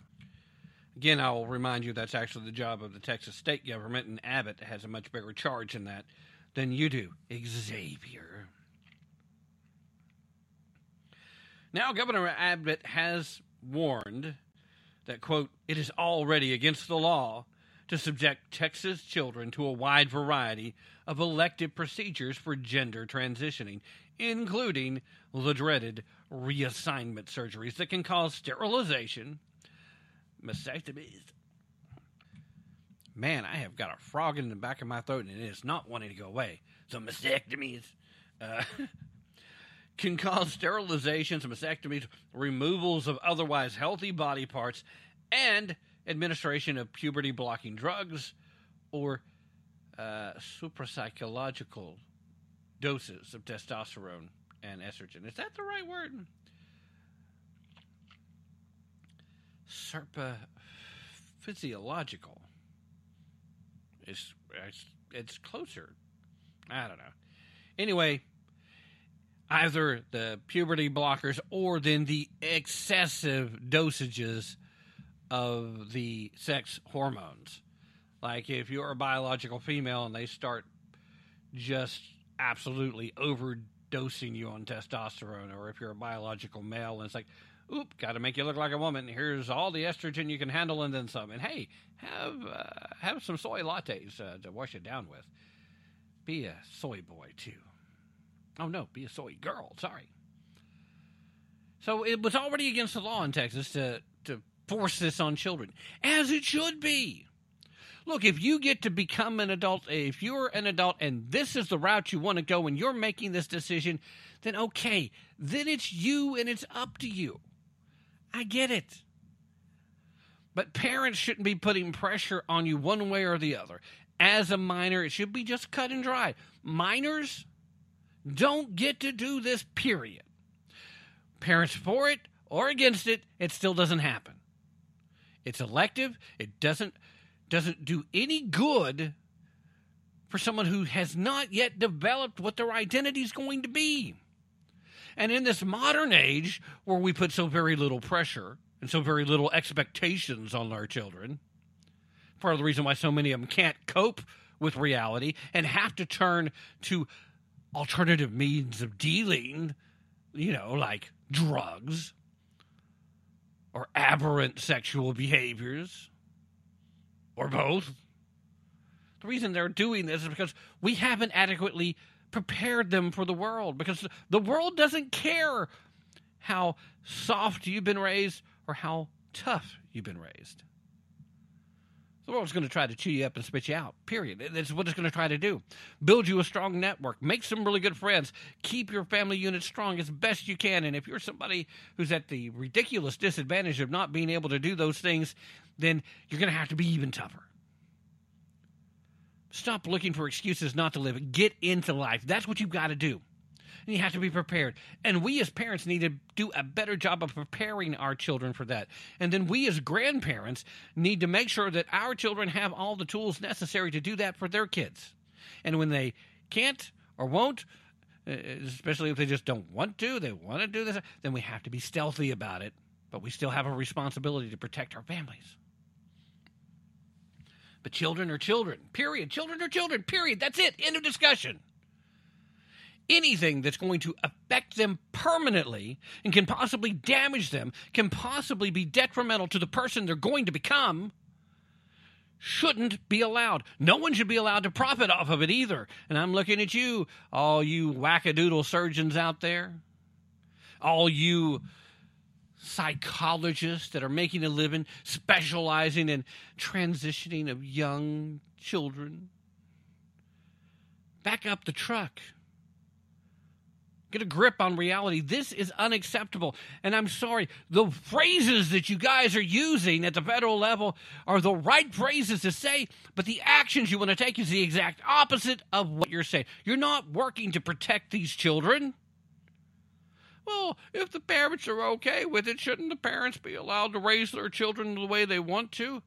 Speaker 3: Again, I will remind you that's actually the job of the Texas state government, and Abbott has a much bigger charge in that than you do, Xavier. Now, Governor Abbott has warned that, quote, it is already against the law to subject Texas children to a wide variety of elective procedures for gender transitioning, including the dreaded reassignment surgeries that can cause sterilization, mastectomies. Man, I have got a frog in the back of my throat and it is not wanting to go away. So, mastectomies uh, can cause sterilizations, mastectomies, removals of otherwise healthy body parts, and administration of puberty blocking drugs or uh, suprapsychological doses of testosterone and estrogen. Is that the right word? Physiological. It's, it's it's closer. I don't know. Anyway, either the puberty blockers or then the excessive dosages of the sex hormones. Like if you're a biological female and they start just absolutely overdosing you on testosterone, or if you're a biological male and it's like, oop, got to make you look like a woman. Here's all the estrogen you can handle and then some. And hey, have uh, have some soy lattes uh, to wash it down with. Be a soy boy too. Oh no, be a soy girl. Sorry. So it was already against the law in Texas to to force this on children, as it should be. Look, if you get to become an adult, if you're an adult and this is the route you want to go and you're making this decision, then okay, then it's you and it's up to you. I get it. But parents shouldn't be putting pressure on you one way or the other. As a minor, it should be just cut and dry. Minors don't get to do this, period. Parents for it or against it, it still doesn't happen. It's elective. It doesn't doesn't do any good for someone who has not yet developed what their identity is going to be. And in this modern age where we put so very little pressure and so very little expectations on our children, part of the reason why so many of them can't cope with reality and have to turn to alternative means of dealing, you know, like drugs or aberrant sexual behaviors or both. The reason they're doing this is because we haven't adequately prepared them for the world because the world doesn't care how soft you've been raised or how tough you've been raised. The world's going to try to chew you up and spit you out, period. That's what it's going to try to do. Build you a strong network, make some really good friends, keep your family unit strong as best you can. And if you're somebody who's at the ridiculous disadvantage of not being able to do those things, then you're going to have to be even tougher. Stop looking for excuses not to live. Get into life. That's what you've got to do. And you have to be prepared. And we as parents need to do a better job of preparing our children for that. And then we as grandparents need to make sure that our children have all the tools necessary to do that for their kids. And when they can't or won't, uh, especially if they just don't want to, they want to do this, then we have to be stealthy about it. But we still have a responsibility to protect our families. But children are children, period. Children are children, period. That's it. End of discussion. Anything that's going to affect them permanently and can possibly damage them, can possibly be detrimental to the person they're going to become, shouldn't be allowed. No one should be allowed to profit off of it either. And I'm looking at you, all you wackadoodle surgeons out there, all you psychologists that are making a living specializing in transitioning of young children. Back up the truck. Get a grip on reality. This is unacceptable. And I'm sorry, the phrases that you guys are using at the federal level are the right phrases to say, but the actions you want to take is the exact opposite of what you're saying. You're not working to protect these children. Well, if the parents are okay with it, shouldn't the parents be allowed to raise their children the way they want to?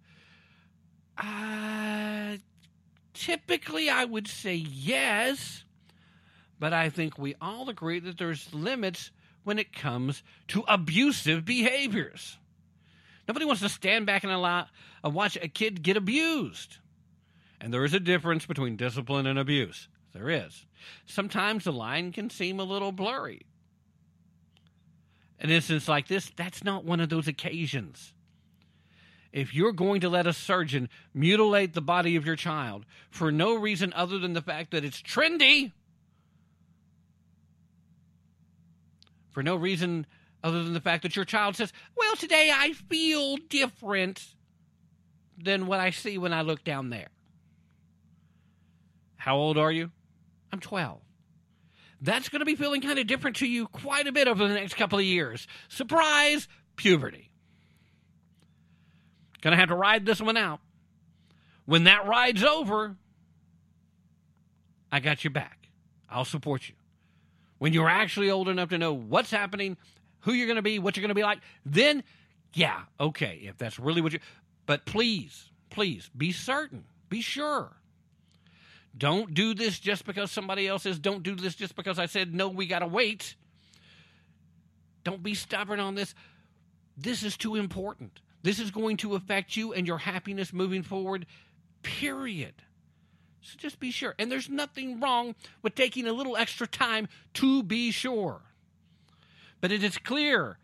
Speaker 3: Uh, typically, I would say yes, but I think we all agree that there's limits when it comes to abusive behaviors. Nobody wants to stand back and allow uh, watch a kid get abused. And there is a difference between discipline and abuse. There is. Sometimes the line can seem a little blurry an instance like this, that's not one of those occasions. If you're going to let a surgeon mutilate the body of your child for no reason other than the fact that it's trendy, for no reason other than the fact that your child says, Well, today I feel different than what I see when I look down there. How old are you? I'm 12 that's going to be feeling kind of different to you quite a bit over the next couple of years. Surprise, puberty. Going to have to ride this one out. When that ride's over, I got your back. I'll support you. When you're actually old enough to know what's happening, who you're going to be, what you're going to be like, then, yeah, okay, if that's really what you. But please, please be certain, be sure don't do this just because somebody else says don't do this just because I said no, we got to wait. Don't be stubborn on this. This is too important. This is going to affect you and your happiness moving forward, period. So just be sure. And there's nothing wrong with taking a little extra time to be sure. But it is clear,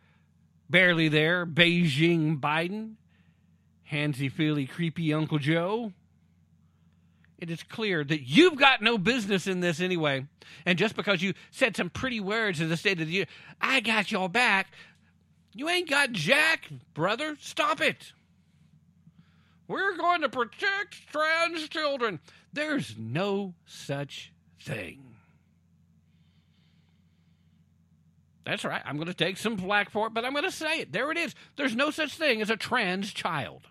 Speaker 3: barely there, Beijing Biden, handsy feely creepy Uncle Joe it is clear that you've got no business in this anyway. And just because you said some pretty words in the State of the Union, I got your back, you ain't got jack, brother. Stop it. We're going to protect trans children. There's no such thing. That's right. I'm going to take some flack for it, but I'm going to say it. There it is. There's no such thing as a trans child.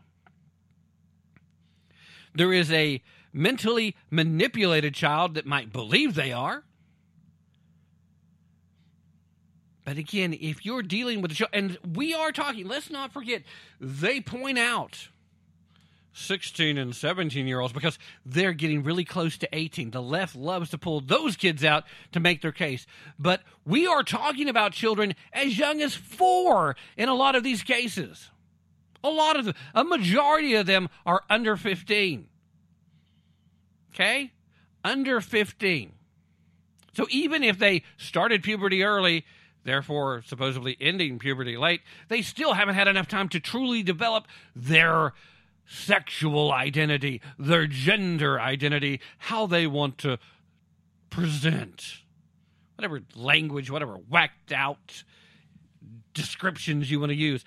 Speaker 3: There is a mentally manipulated child that might believe they are. But again, if you're dealing with a child, and we are talking, let's not forget, they point out 16 and 17 year olds because they're getting really close to 18. The left loves to pull those kids out to make their case. But we are talking about children as young as four in a lot of these cases. A lot of them, a majority of them are under 15. Okay? Under 15. So even if they started puberty early, therefore supposedly ending puberty late, they still haven't had enough time to truly develop their sexual identity, their gender identity, how they want to present. Whatever language, whatever whacked out descriptions you want to use.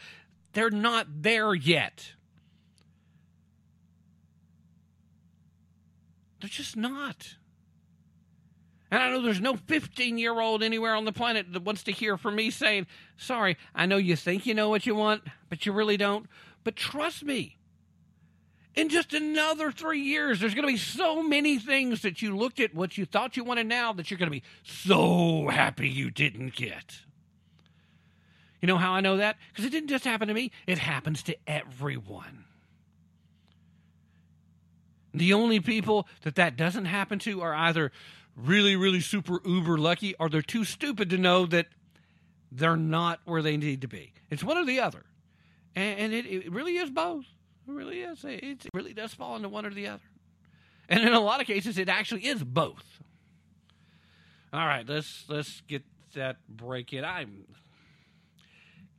Speaker 3: They're not there yet. They're just not. And I know there's no 15 year old anywhere on the planet that wants to hear from me saying, Sorry, I know you think you know what you want, but you really don't. But trust me, in just another three years, there's going to be so many things that you looked at what you thought you wanted now that you're going to be so happy you didn't get. You know how I know that? Because it didn't just happen to me, it happens to everyone. The only people that that doesn't happen to are either really, really super uber lucky or they're too stupid to know that they're not where they need to be. It's one or the other. And, it, it really is both. It really is. It, it really does fall into one or the other. And in a lot of cases, it actually is both. All right, let's let's get that break in. I'm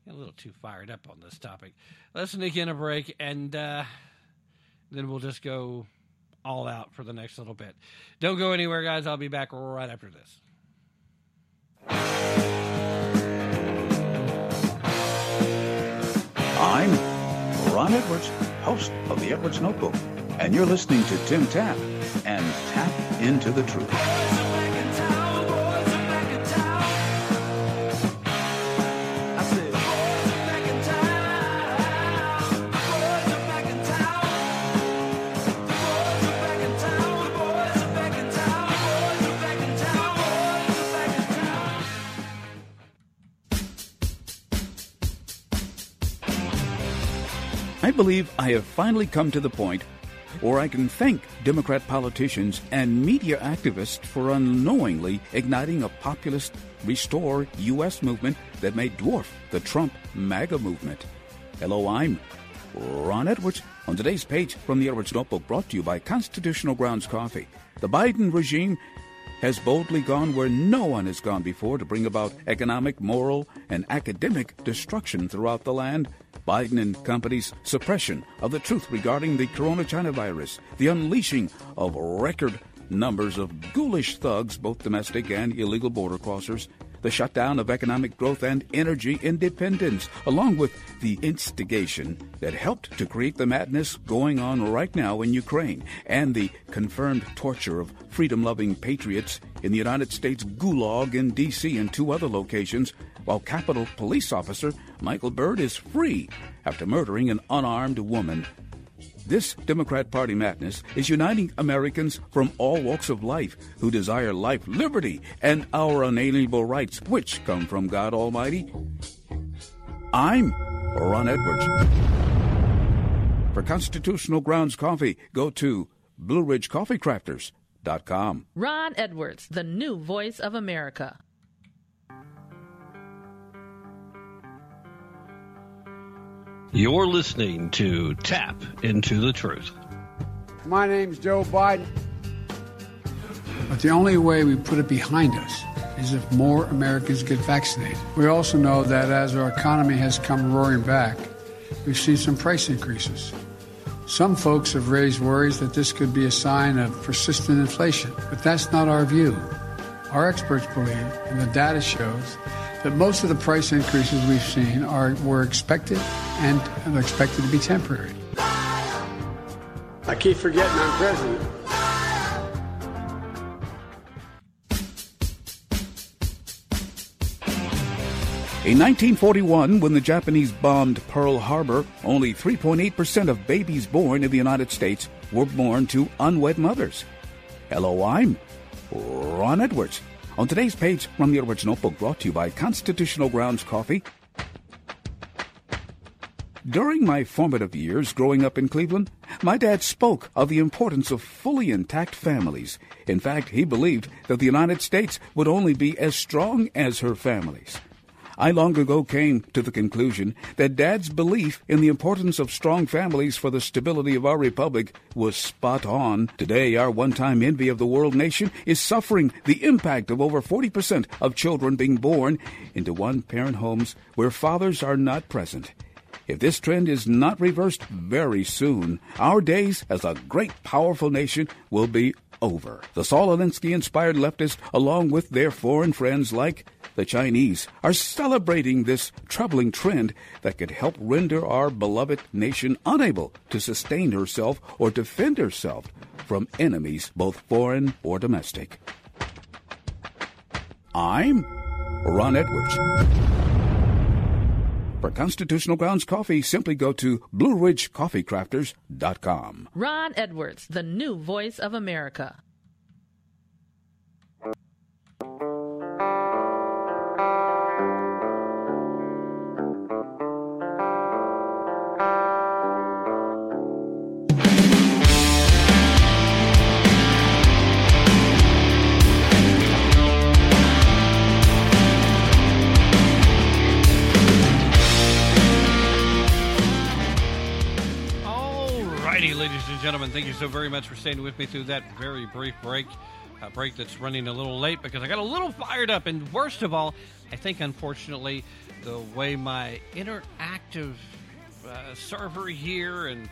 Speaker 3: a little too fired up on this topic. Let's sneak in a break, and uh, then we'll just go all out for the next little bit. Don't go anywhere, guys. I'll be back right after this.
Speaker 1: I'm Ron Edwards, host of the Edwards Notebook, and you're listening to Tim Tapp and Tapp into the Truth. Believe I have finally come to the point where I can thank Democrat politicians and media activists for unknowingly igniting a populist restore U.S. movement that may dwarf the Trump MAGA movement. Hello, I'm Ron Edwards. On today's page from the Edwards Notebook, brought to you by Constitutional Grounds Coffee. The Biden regime has boldly gone where no one has gone before to bring about economic, moral, and academic destruction throughout the land. Biden and company's suppression of the truth regarding the corona China virus, the unleashing of record numbers of ghoulish thugs, both domestic and illegal border crossers, the shutdown of economic growth and energy independence, along with the instigation that helped to create the madness going on right now in Ukraine, and the confirmed torture of freedom loving patriots in the United States gulag in D.C. and two other locations, while Capitol Police Officer Michael Byrd is free after murdering an unarmed woman this Democrat Party madness is uniting Americans from all walks of life who desire life, liberty, and our unalienable rights, which come from God Almighty. I'm Ron Edwards. For Constitutional Grounds Coffee, go to BlueRidgeCoffeeCrafters.com.
Speaker 4: Ron Edwards, the new voice of America.
Speaker 3: You're listening to Tapp into the Truth.
Speaker 5: My name's Joe Biden. But the only way we put it behind us is if more Americans get vaccinated. We also know that as our economy has come roaring back, we've seen some price increases. Some folks have raised worries that this could be a sign of persistent inflation, but that's not our view. Our experts believe, and the data shows, that most of the price increases we've seen are were expected and are expected to be temporary.
Speaker 8: I keep forgetting I'm president.
Speaker 1: In 1941, when the Japanese bombed Pearl Harbor, only 3.8% of babies born in the United States were born to unwed mothers. Hello, I'm Ron Edwards, On today's page from the original book brought to you by Constitutional Grounds Coffee, during my formative years growing up in Cleveland, my dad spoke of the importance of fully intact families. In fact, he believed that the United States would only be as strong as her families. I long ago came to the conclusion that Dad's belief in the importance of strong families for the stability of our republic was spot on. Today, our one time envy of the world nation is suffering the impact of over 40% of children being born into one parent homes where fathers are not present. If this trend is not reversed very soon, our days as a great, powerful nation will be over. The Saul Alinsky inspired leftists, along with their foreign friends like the Chinese, are celebrating this troubling trend that could help render our beloved nation unable to sustain herself or defend herself from enemies, both foreign or domestic. I'm Ron Edwards. For Constitutional Grounds Coffee, simply go to BlueRidgeCoffeeCrafters.com.
Speaker 4: Ron Edwards, the new voice of America.
Speaker 3: Gentlemen, thank you so very much for staying with me through that very brief break. A break that's running a little late because I got a little fired up, and worst of all, I think unfortunately the way my interactive uh, server here and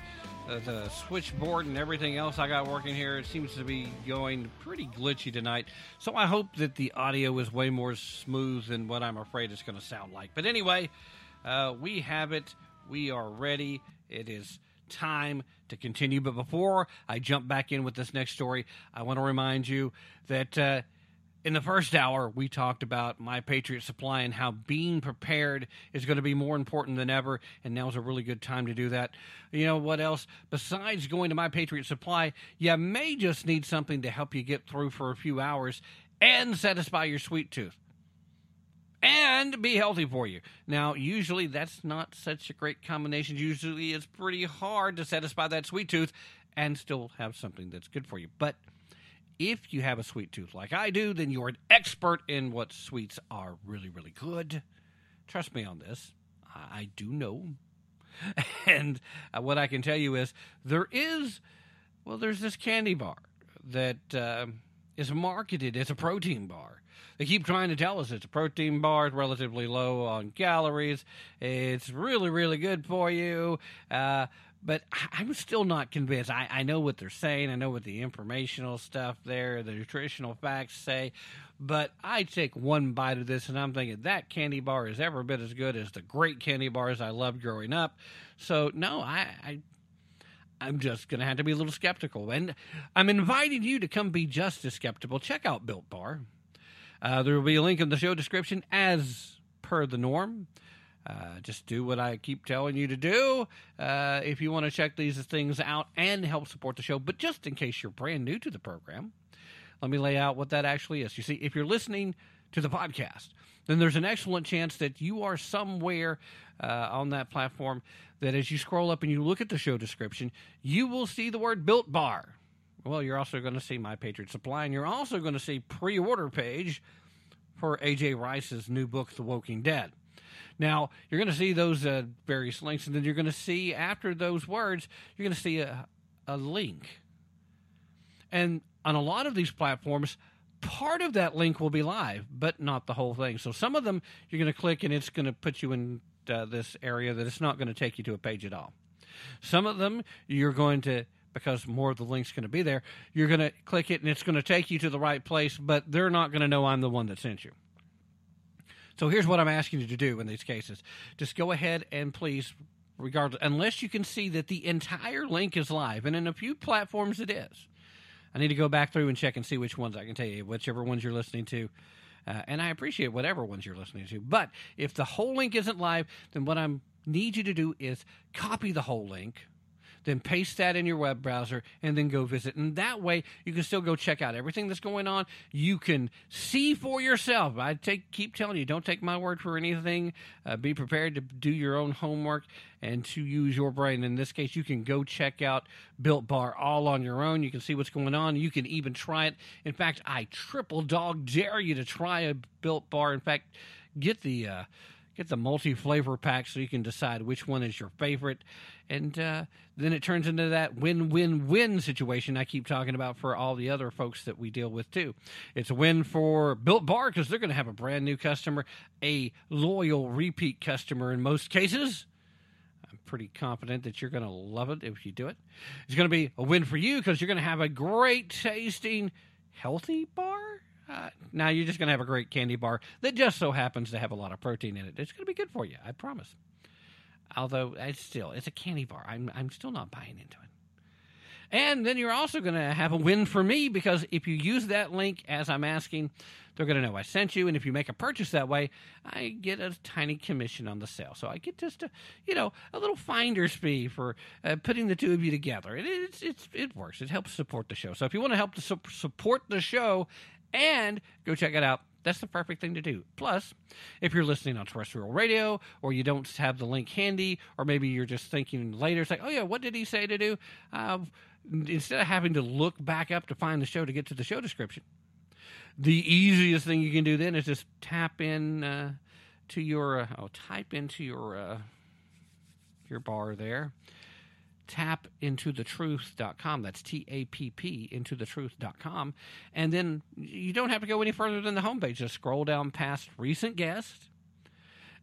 Speaker 3: uh, the switchboard and everything else I got working here, it seems to be going pretty glitchy tonight. So I hope that the audio is way more smooth than what I'm afraid it's going to sound like. But anyway, uh, we have it. We are ready. It is time to continue. But before I jump back in with this next story, I want to remind you that uh, in the first hour, we talked about My Patriot Supply and how being prepared is going to be more important than ever. And now's a really good time to do that. You know what else? Besides going to My Patriot Supply, you may just need something to help you get through for a few hours and satisfy your sweet tooth and be healthy for you. Now, usually that's not such a great combination. Usually it's pretty hard to satisfy that sweet tooth and still have something that's good for you. But if you have a sweet tooth like I do, then you're an expert in what sweets are really, really good. Trust me on this. I do know. And uh, what I can tell you is there is, well, there's this candy bar that uh, is marketed as a protein bar. They keep trying to tell us it's a protein bar, it's relatively low on calories, it's really, really good for you. Uh, but I'm still not convinced. I, I know what they're saying, I know what the informational stuff there, the nutritional facts say, but I take one bite of this and I'm thinking that candy bar is every bit as good as the great candy bars I loved growing up. So, no, I, I I'm just going to have to be a little skeptical. And I'm inviting you to come be just as skeptical. Check out Built Bar. Uh, there will be a link in the show description as per the norm. Uh, just do what I keep telling you to do uh, if you want to check these things out and help support the show. But just in case you're brand new to the program, let me lay out what that actually is. You see, if you're listening to the podcast, then there's an excellent chance that you are somewhere uh, on that platform that as you scroll up and you look at the show description, you will see the word Built Bar. Well, you're also going to see My Patriot Supply, and you're also going to see pre-order page for AJ Rice's new book, The Woking Dead. Now, you're going to see those uh, various links, and then you're going to see after those words, you're going to see a, a link. And on a lot of these platforms, part of that link will be live, but not the whole thing. So some of them you're going to click, and it's going to put you in uh, this area that it's not going to take you to a page at all. Some of them you're going to because more of the link's going to be there. You're going to click it and it's going to take you to the right place, but they're not going to know I'm the one that sent you. So here's what I'm asking you to do in these cases. Just go ahead and please regardless unless you can see that the entire link is live and in a few platforms it is. I need to go back through and check and see which ones I can tell you, whichever ones you're listening to. Uh, and I appreciate whatever ones you're listening to. But if the whole link isn't live, then what I need you to do is copy the whole link, then paste that in your web browser and then go visit. And that way you can still go check out everything that's going on. You can see for yourself. I take keep telling you, don't take my word for anything. Uh, be prepared to do your own homework and to use your brain. In this case, you can go check out Built Bar all on your own. You can see what's going on. You can even try it. In fact, I triple dog dare you to try a Built Bar. In fact, get the uh, get the multi flavor pack so you can decide which one is your favorite, and uh, then it turns into that win win win situation I keep talking about for all the other folks that we deal with too. It's a win for Built Bar because they're going to have a brand new customer, a loyal repeat customer in most cases. I'm pretty confident that you're going to love it if you do it. It's going to be a win for you because you're going to have a great tasting, healthy bar. Uh, now you're just going to have a great candy bar that just so happens to have a lot of protein in it. It's going to be good for you, I promise. Although it's still it's a candy bar. I'm I'm still not buying into it. And then you're also going to have a win for me because if you use that link as I'm asking, they're going to know I sent you. And if you make a purchase that way, I get a tiny commission on the sale. So I get just a, you know, a little finder's fee for uh, putting the two of you together. It, it's, it's, it works. It helps support the show. So if you want to help to su- support the show and go check it out, that's the perfect thing to do. Plus, if you're listening on terrestrial radio or you don't have the link handy, or maybe you're just thinking later, it's like, oh yeah, what did he say to do? Uh, instead of having to look back up to find the show to get to the show description, the easiest thing you can do then is just tap in uh, to your, uh, oh, type into your uh, your bar there. Tapp into the truth.com. That's T A P P into the truth.com. And then you don't have to go any further than the homepage. Just scroll down past recent guests.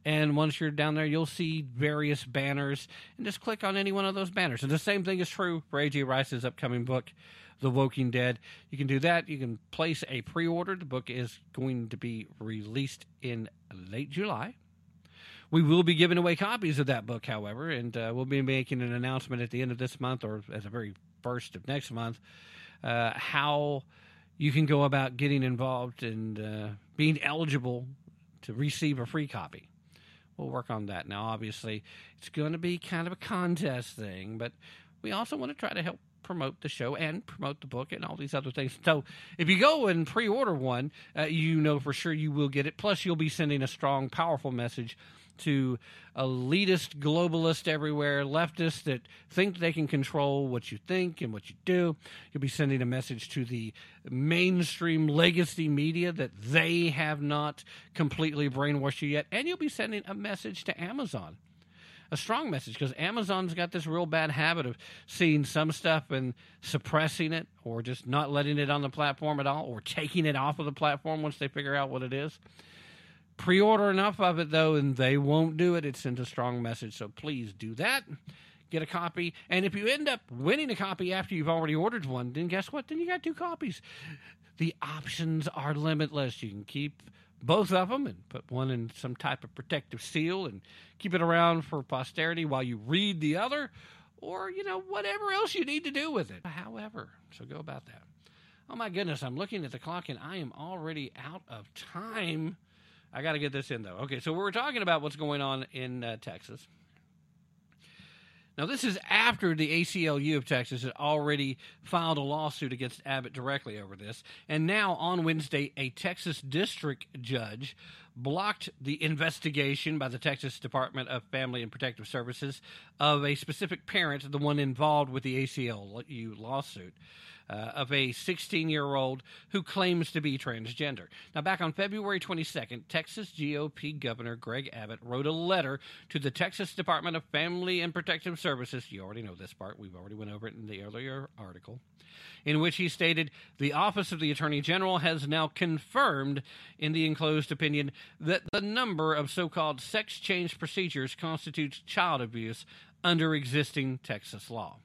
Speaker 3: And once you're down there, you'll see various banners and just click on any one of those banners. And the same thing is true for AJ Rice's upcoming book, The Woking Dead. You can do that. You can place a pre order. The book is going to be released in late July. We will be giving away copies of that book, however, and uh, we'll be making an announcement at the end of this month or at the very first of next month uh, how you can go about getting involved and uh, being eligible to receive a free copy. We'll work on that. Now, obviously, it's going to be kind of a contest thing, but we also want to try to help promote the show and promote the book and all these other things. So if you go and pre-order one, uh, you know for sure you will get it. Plus, you'll be sending a strong, powerful message to elitist globalist everywhere, leftists that think they can control what you think and what you do. You'll be sending a message to the mainstream legacy media that they have not completely brainwashed you yet. And you'll be sending a message to Amazon a strong message because Amazon's got this real bad habit of seeing some stuff and suppressing it or just not letting it on the platform at all or taking it off of the platform once they figure out what it is. Pre order enough of it though, and they won't do it. It sends a strong message. So please do that. Get a copy. And if you end up winning a copy after you've already ordered one, then guess what? Then you got two copies. The options are limitless. You can keep both of them and put one in some type of protective seal and keep it around for posterity while you read the other or you know whatever else you need to do with it however so go about that oh my goodness i'm looking at the clock and i am already out of time i got to get this in though okay so we're talking about what's going on in uh, texas now, this is after the ACLU of Texas had already filed a lawsuit against Abbott directly over this. And now, on Wednesday, a Texas district judge blocked the investigation by the Texas Department of Family and Protective Services of a specific parent, the one involved with the ACLU lawsuit uh, of a 16 year old who claims to be transgender. Now, back on February 22nd, Texas GOP Governor Greg Abbott wrote a letter to the Texas Department of Family and Protective Services. You already know this part, we've already went over it in the earlier article. In which he stated the Office of the Attorney General has now confirmed in the enclosed opinion that the number of so called sex change procedures constitutes child abuse under existing Texas law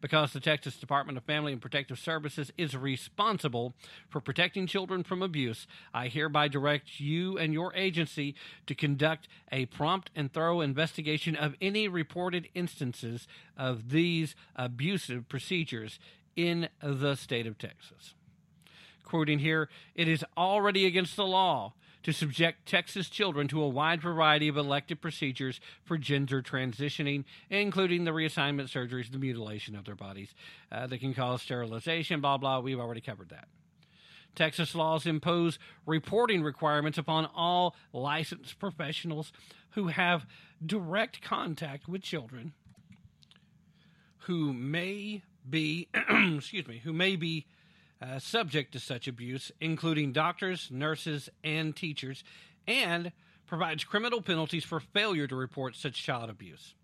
Speaker 3: because the Texas Department of Family and Protective Services is responsible for protecting children from abuse, I hereby direct you and your agency to conduct a prompt and thorough investigation of any reported instances of these abusive procedures in the state of Texas. quoting here, it is already against the law to subject Texas children to a wide variety of elective procedures for gender transitioning, including the reassignment surgeries, the mutilation of their bodies uh, that can cause sterilization, blah, blah. We've already covered that. Texas laws impose reporting requirements upon all licensed professionals who have direct contact with children who may be, excuse me, who may be uh, subject to such abuse, including doctors, nurses, and teachers, and provides criminal penalties for failure to report such child abuse.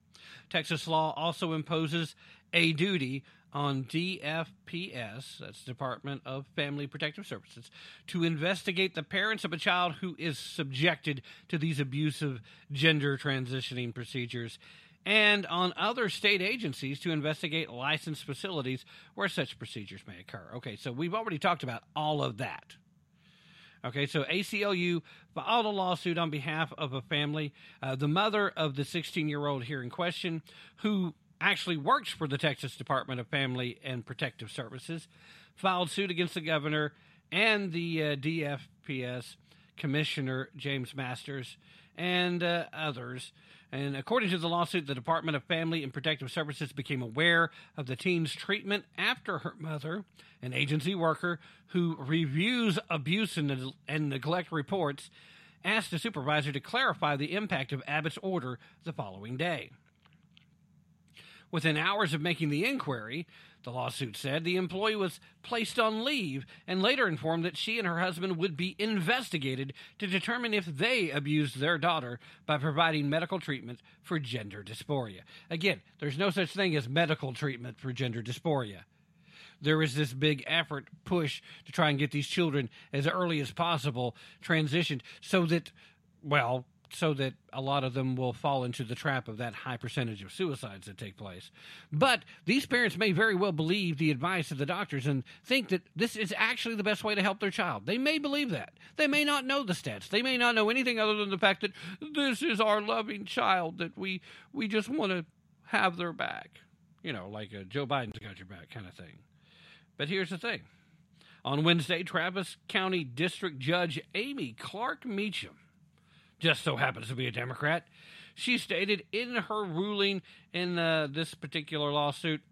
Speaker 3: Texas law also imposes a duty on DFPS, that's Department of Family Protective Services, to investigate the parents of a child who is subjected to these abusive gender transitioning procedures and on other state agencies to investigate licensed facilities where such procedures may occur. Okay, so we've already talked about all of that. Okay, so ACLU filed a lawsuit on behalf of a family. Uh, the mother of the 16 year old here in question, who actually works for the Texas Department of Family and Protective Services, filed suit against the governor and the uh, DFPS commissioner, James Masters, and uh, others. And according to the lawsuit, the Department of Family and Protective Services became aware of the teen's treatment after her mother, an agency worker who reviews abuse and, and neglect reports, asked the supervisor to clarify the impact of Abbott's order the following day. Within hours of making the inquiry, the lawsuit said the employee was placed on leave and later informed that she and her husband would be investigated to determine if they abused their daughter by providing medical treatment for gender dysphoria. Again, there's no such thing as medical treatment for gender dysphoria. There is this big effort push to try and get these children as early as possible transitioned so that, well, so that a lot of them will fall into the trap of that high percentage of suicides that take place. But these parents may very well believe the advice of the doctors and think that this is actually the best way to help their child. They may believe that. They may not know the stats. They may not know anything other than the fact that this is our loving child that we we just want to have their back. You know, like Joe Biden's got your back kind of thing. But here's the thing. On Wednesday, Travis County District Judge Amy Clark Meacham just so happens to be a Democrat. She stated in her ruling in uh, this particular lawsuit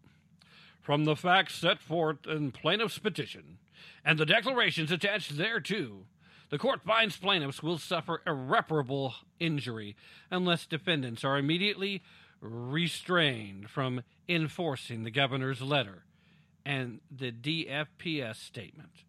Speaker 3: from the facts set forth in plaintiff's petition and the declarations attached thereto, the court finds plaintiffs will suffer irreparable injury unless defendants are immediately restrained from enforcing the governor's letter and the DFPS statement.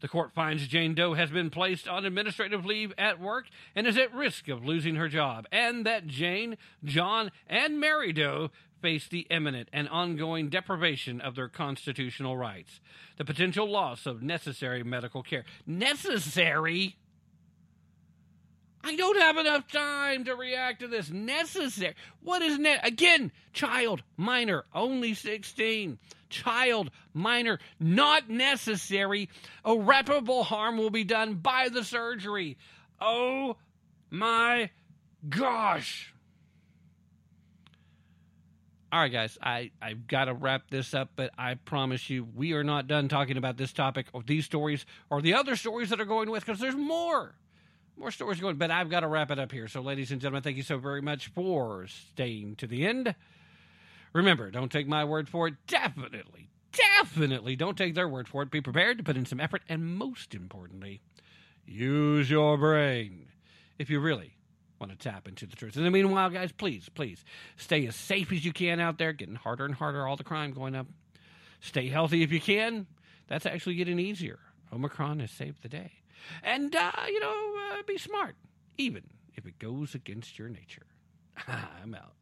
Speaker 3: The court finds Jane Doe has been placed on administrative leave at work and is at risk of losing her job, and that Jane, John, and Mary Doe face the imminent and ongoing deprivation of their constitutional rights, the potential loss of necessary medical care. Necessary? I don't have enough time to react to this. Necessary. What is net? Again, child, minor, only 16. Child, minor, not necessary. Irreparable harm will be done by the surgery. Oh my gosh. All right, guys, I, I've got to wrap this up, but I promise you, we are not done talking about this topic or these stories or the other stories that are going with because there's more more stories going, but I've got to wrap it up here. So, ladies and gentlemen, thank you so very much for staying to the end. Remember, don't take my word for it. Definitely, definitely don't take their word for it. Be prepared to put in some effort, and most importantly, use your brain if you really want to tap into the truth. In the meanwhile, guys, please, please stay as safe as you can out there. Getting harder and harder, all the crime going up. Stay healthy if you can. That's actually getting easier. Omicron has saved the day. And, uh, you know, uh, be smart, even if it goes against your nature. I'm out.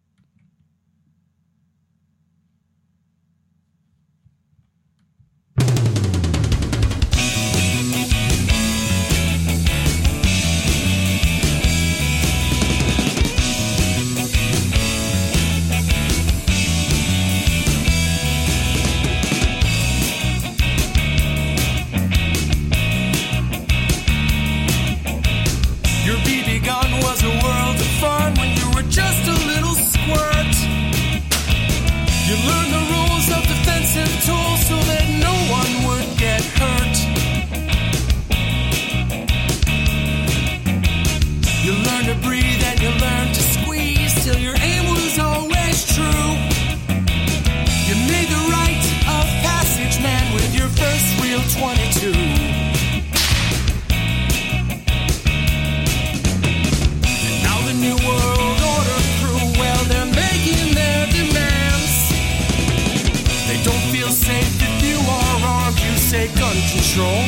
Speaker 9: Gun
Speaker 2: control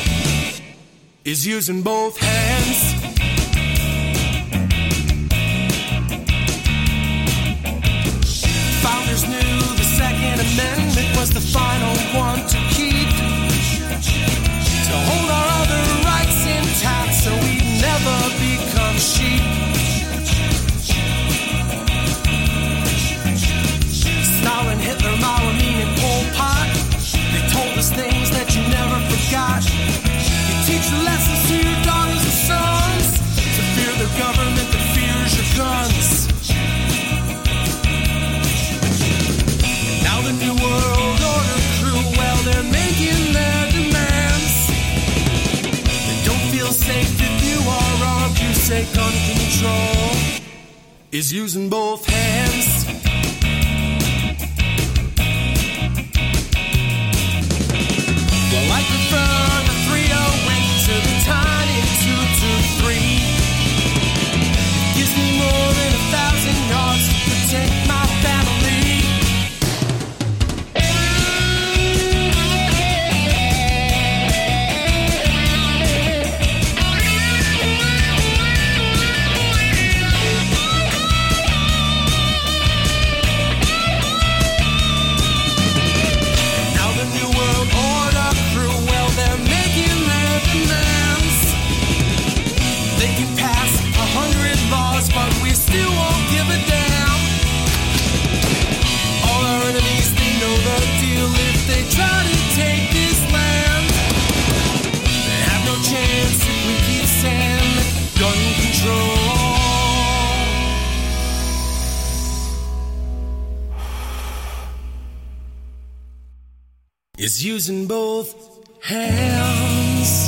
Speaker 2: is using both hands. Founders knew the Second Amendment was the final one to keep. To hold our take on control is using both hands. is using both hands.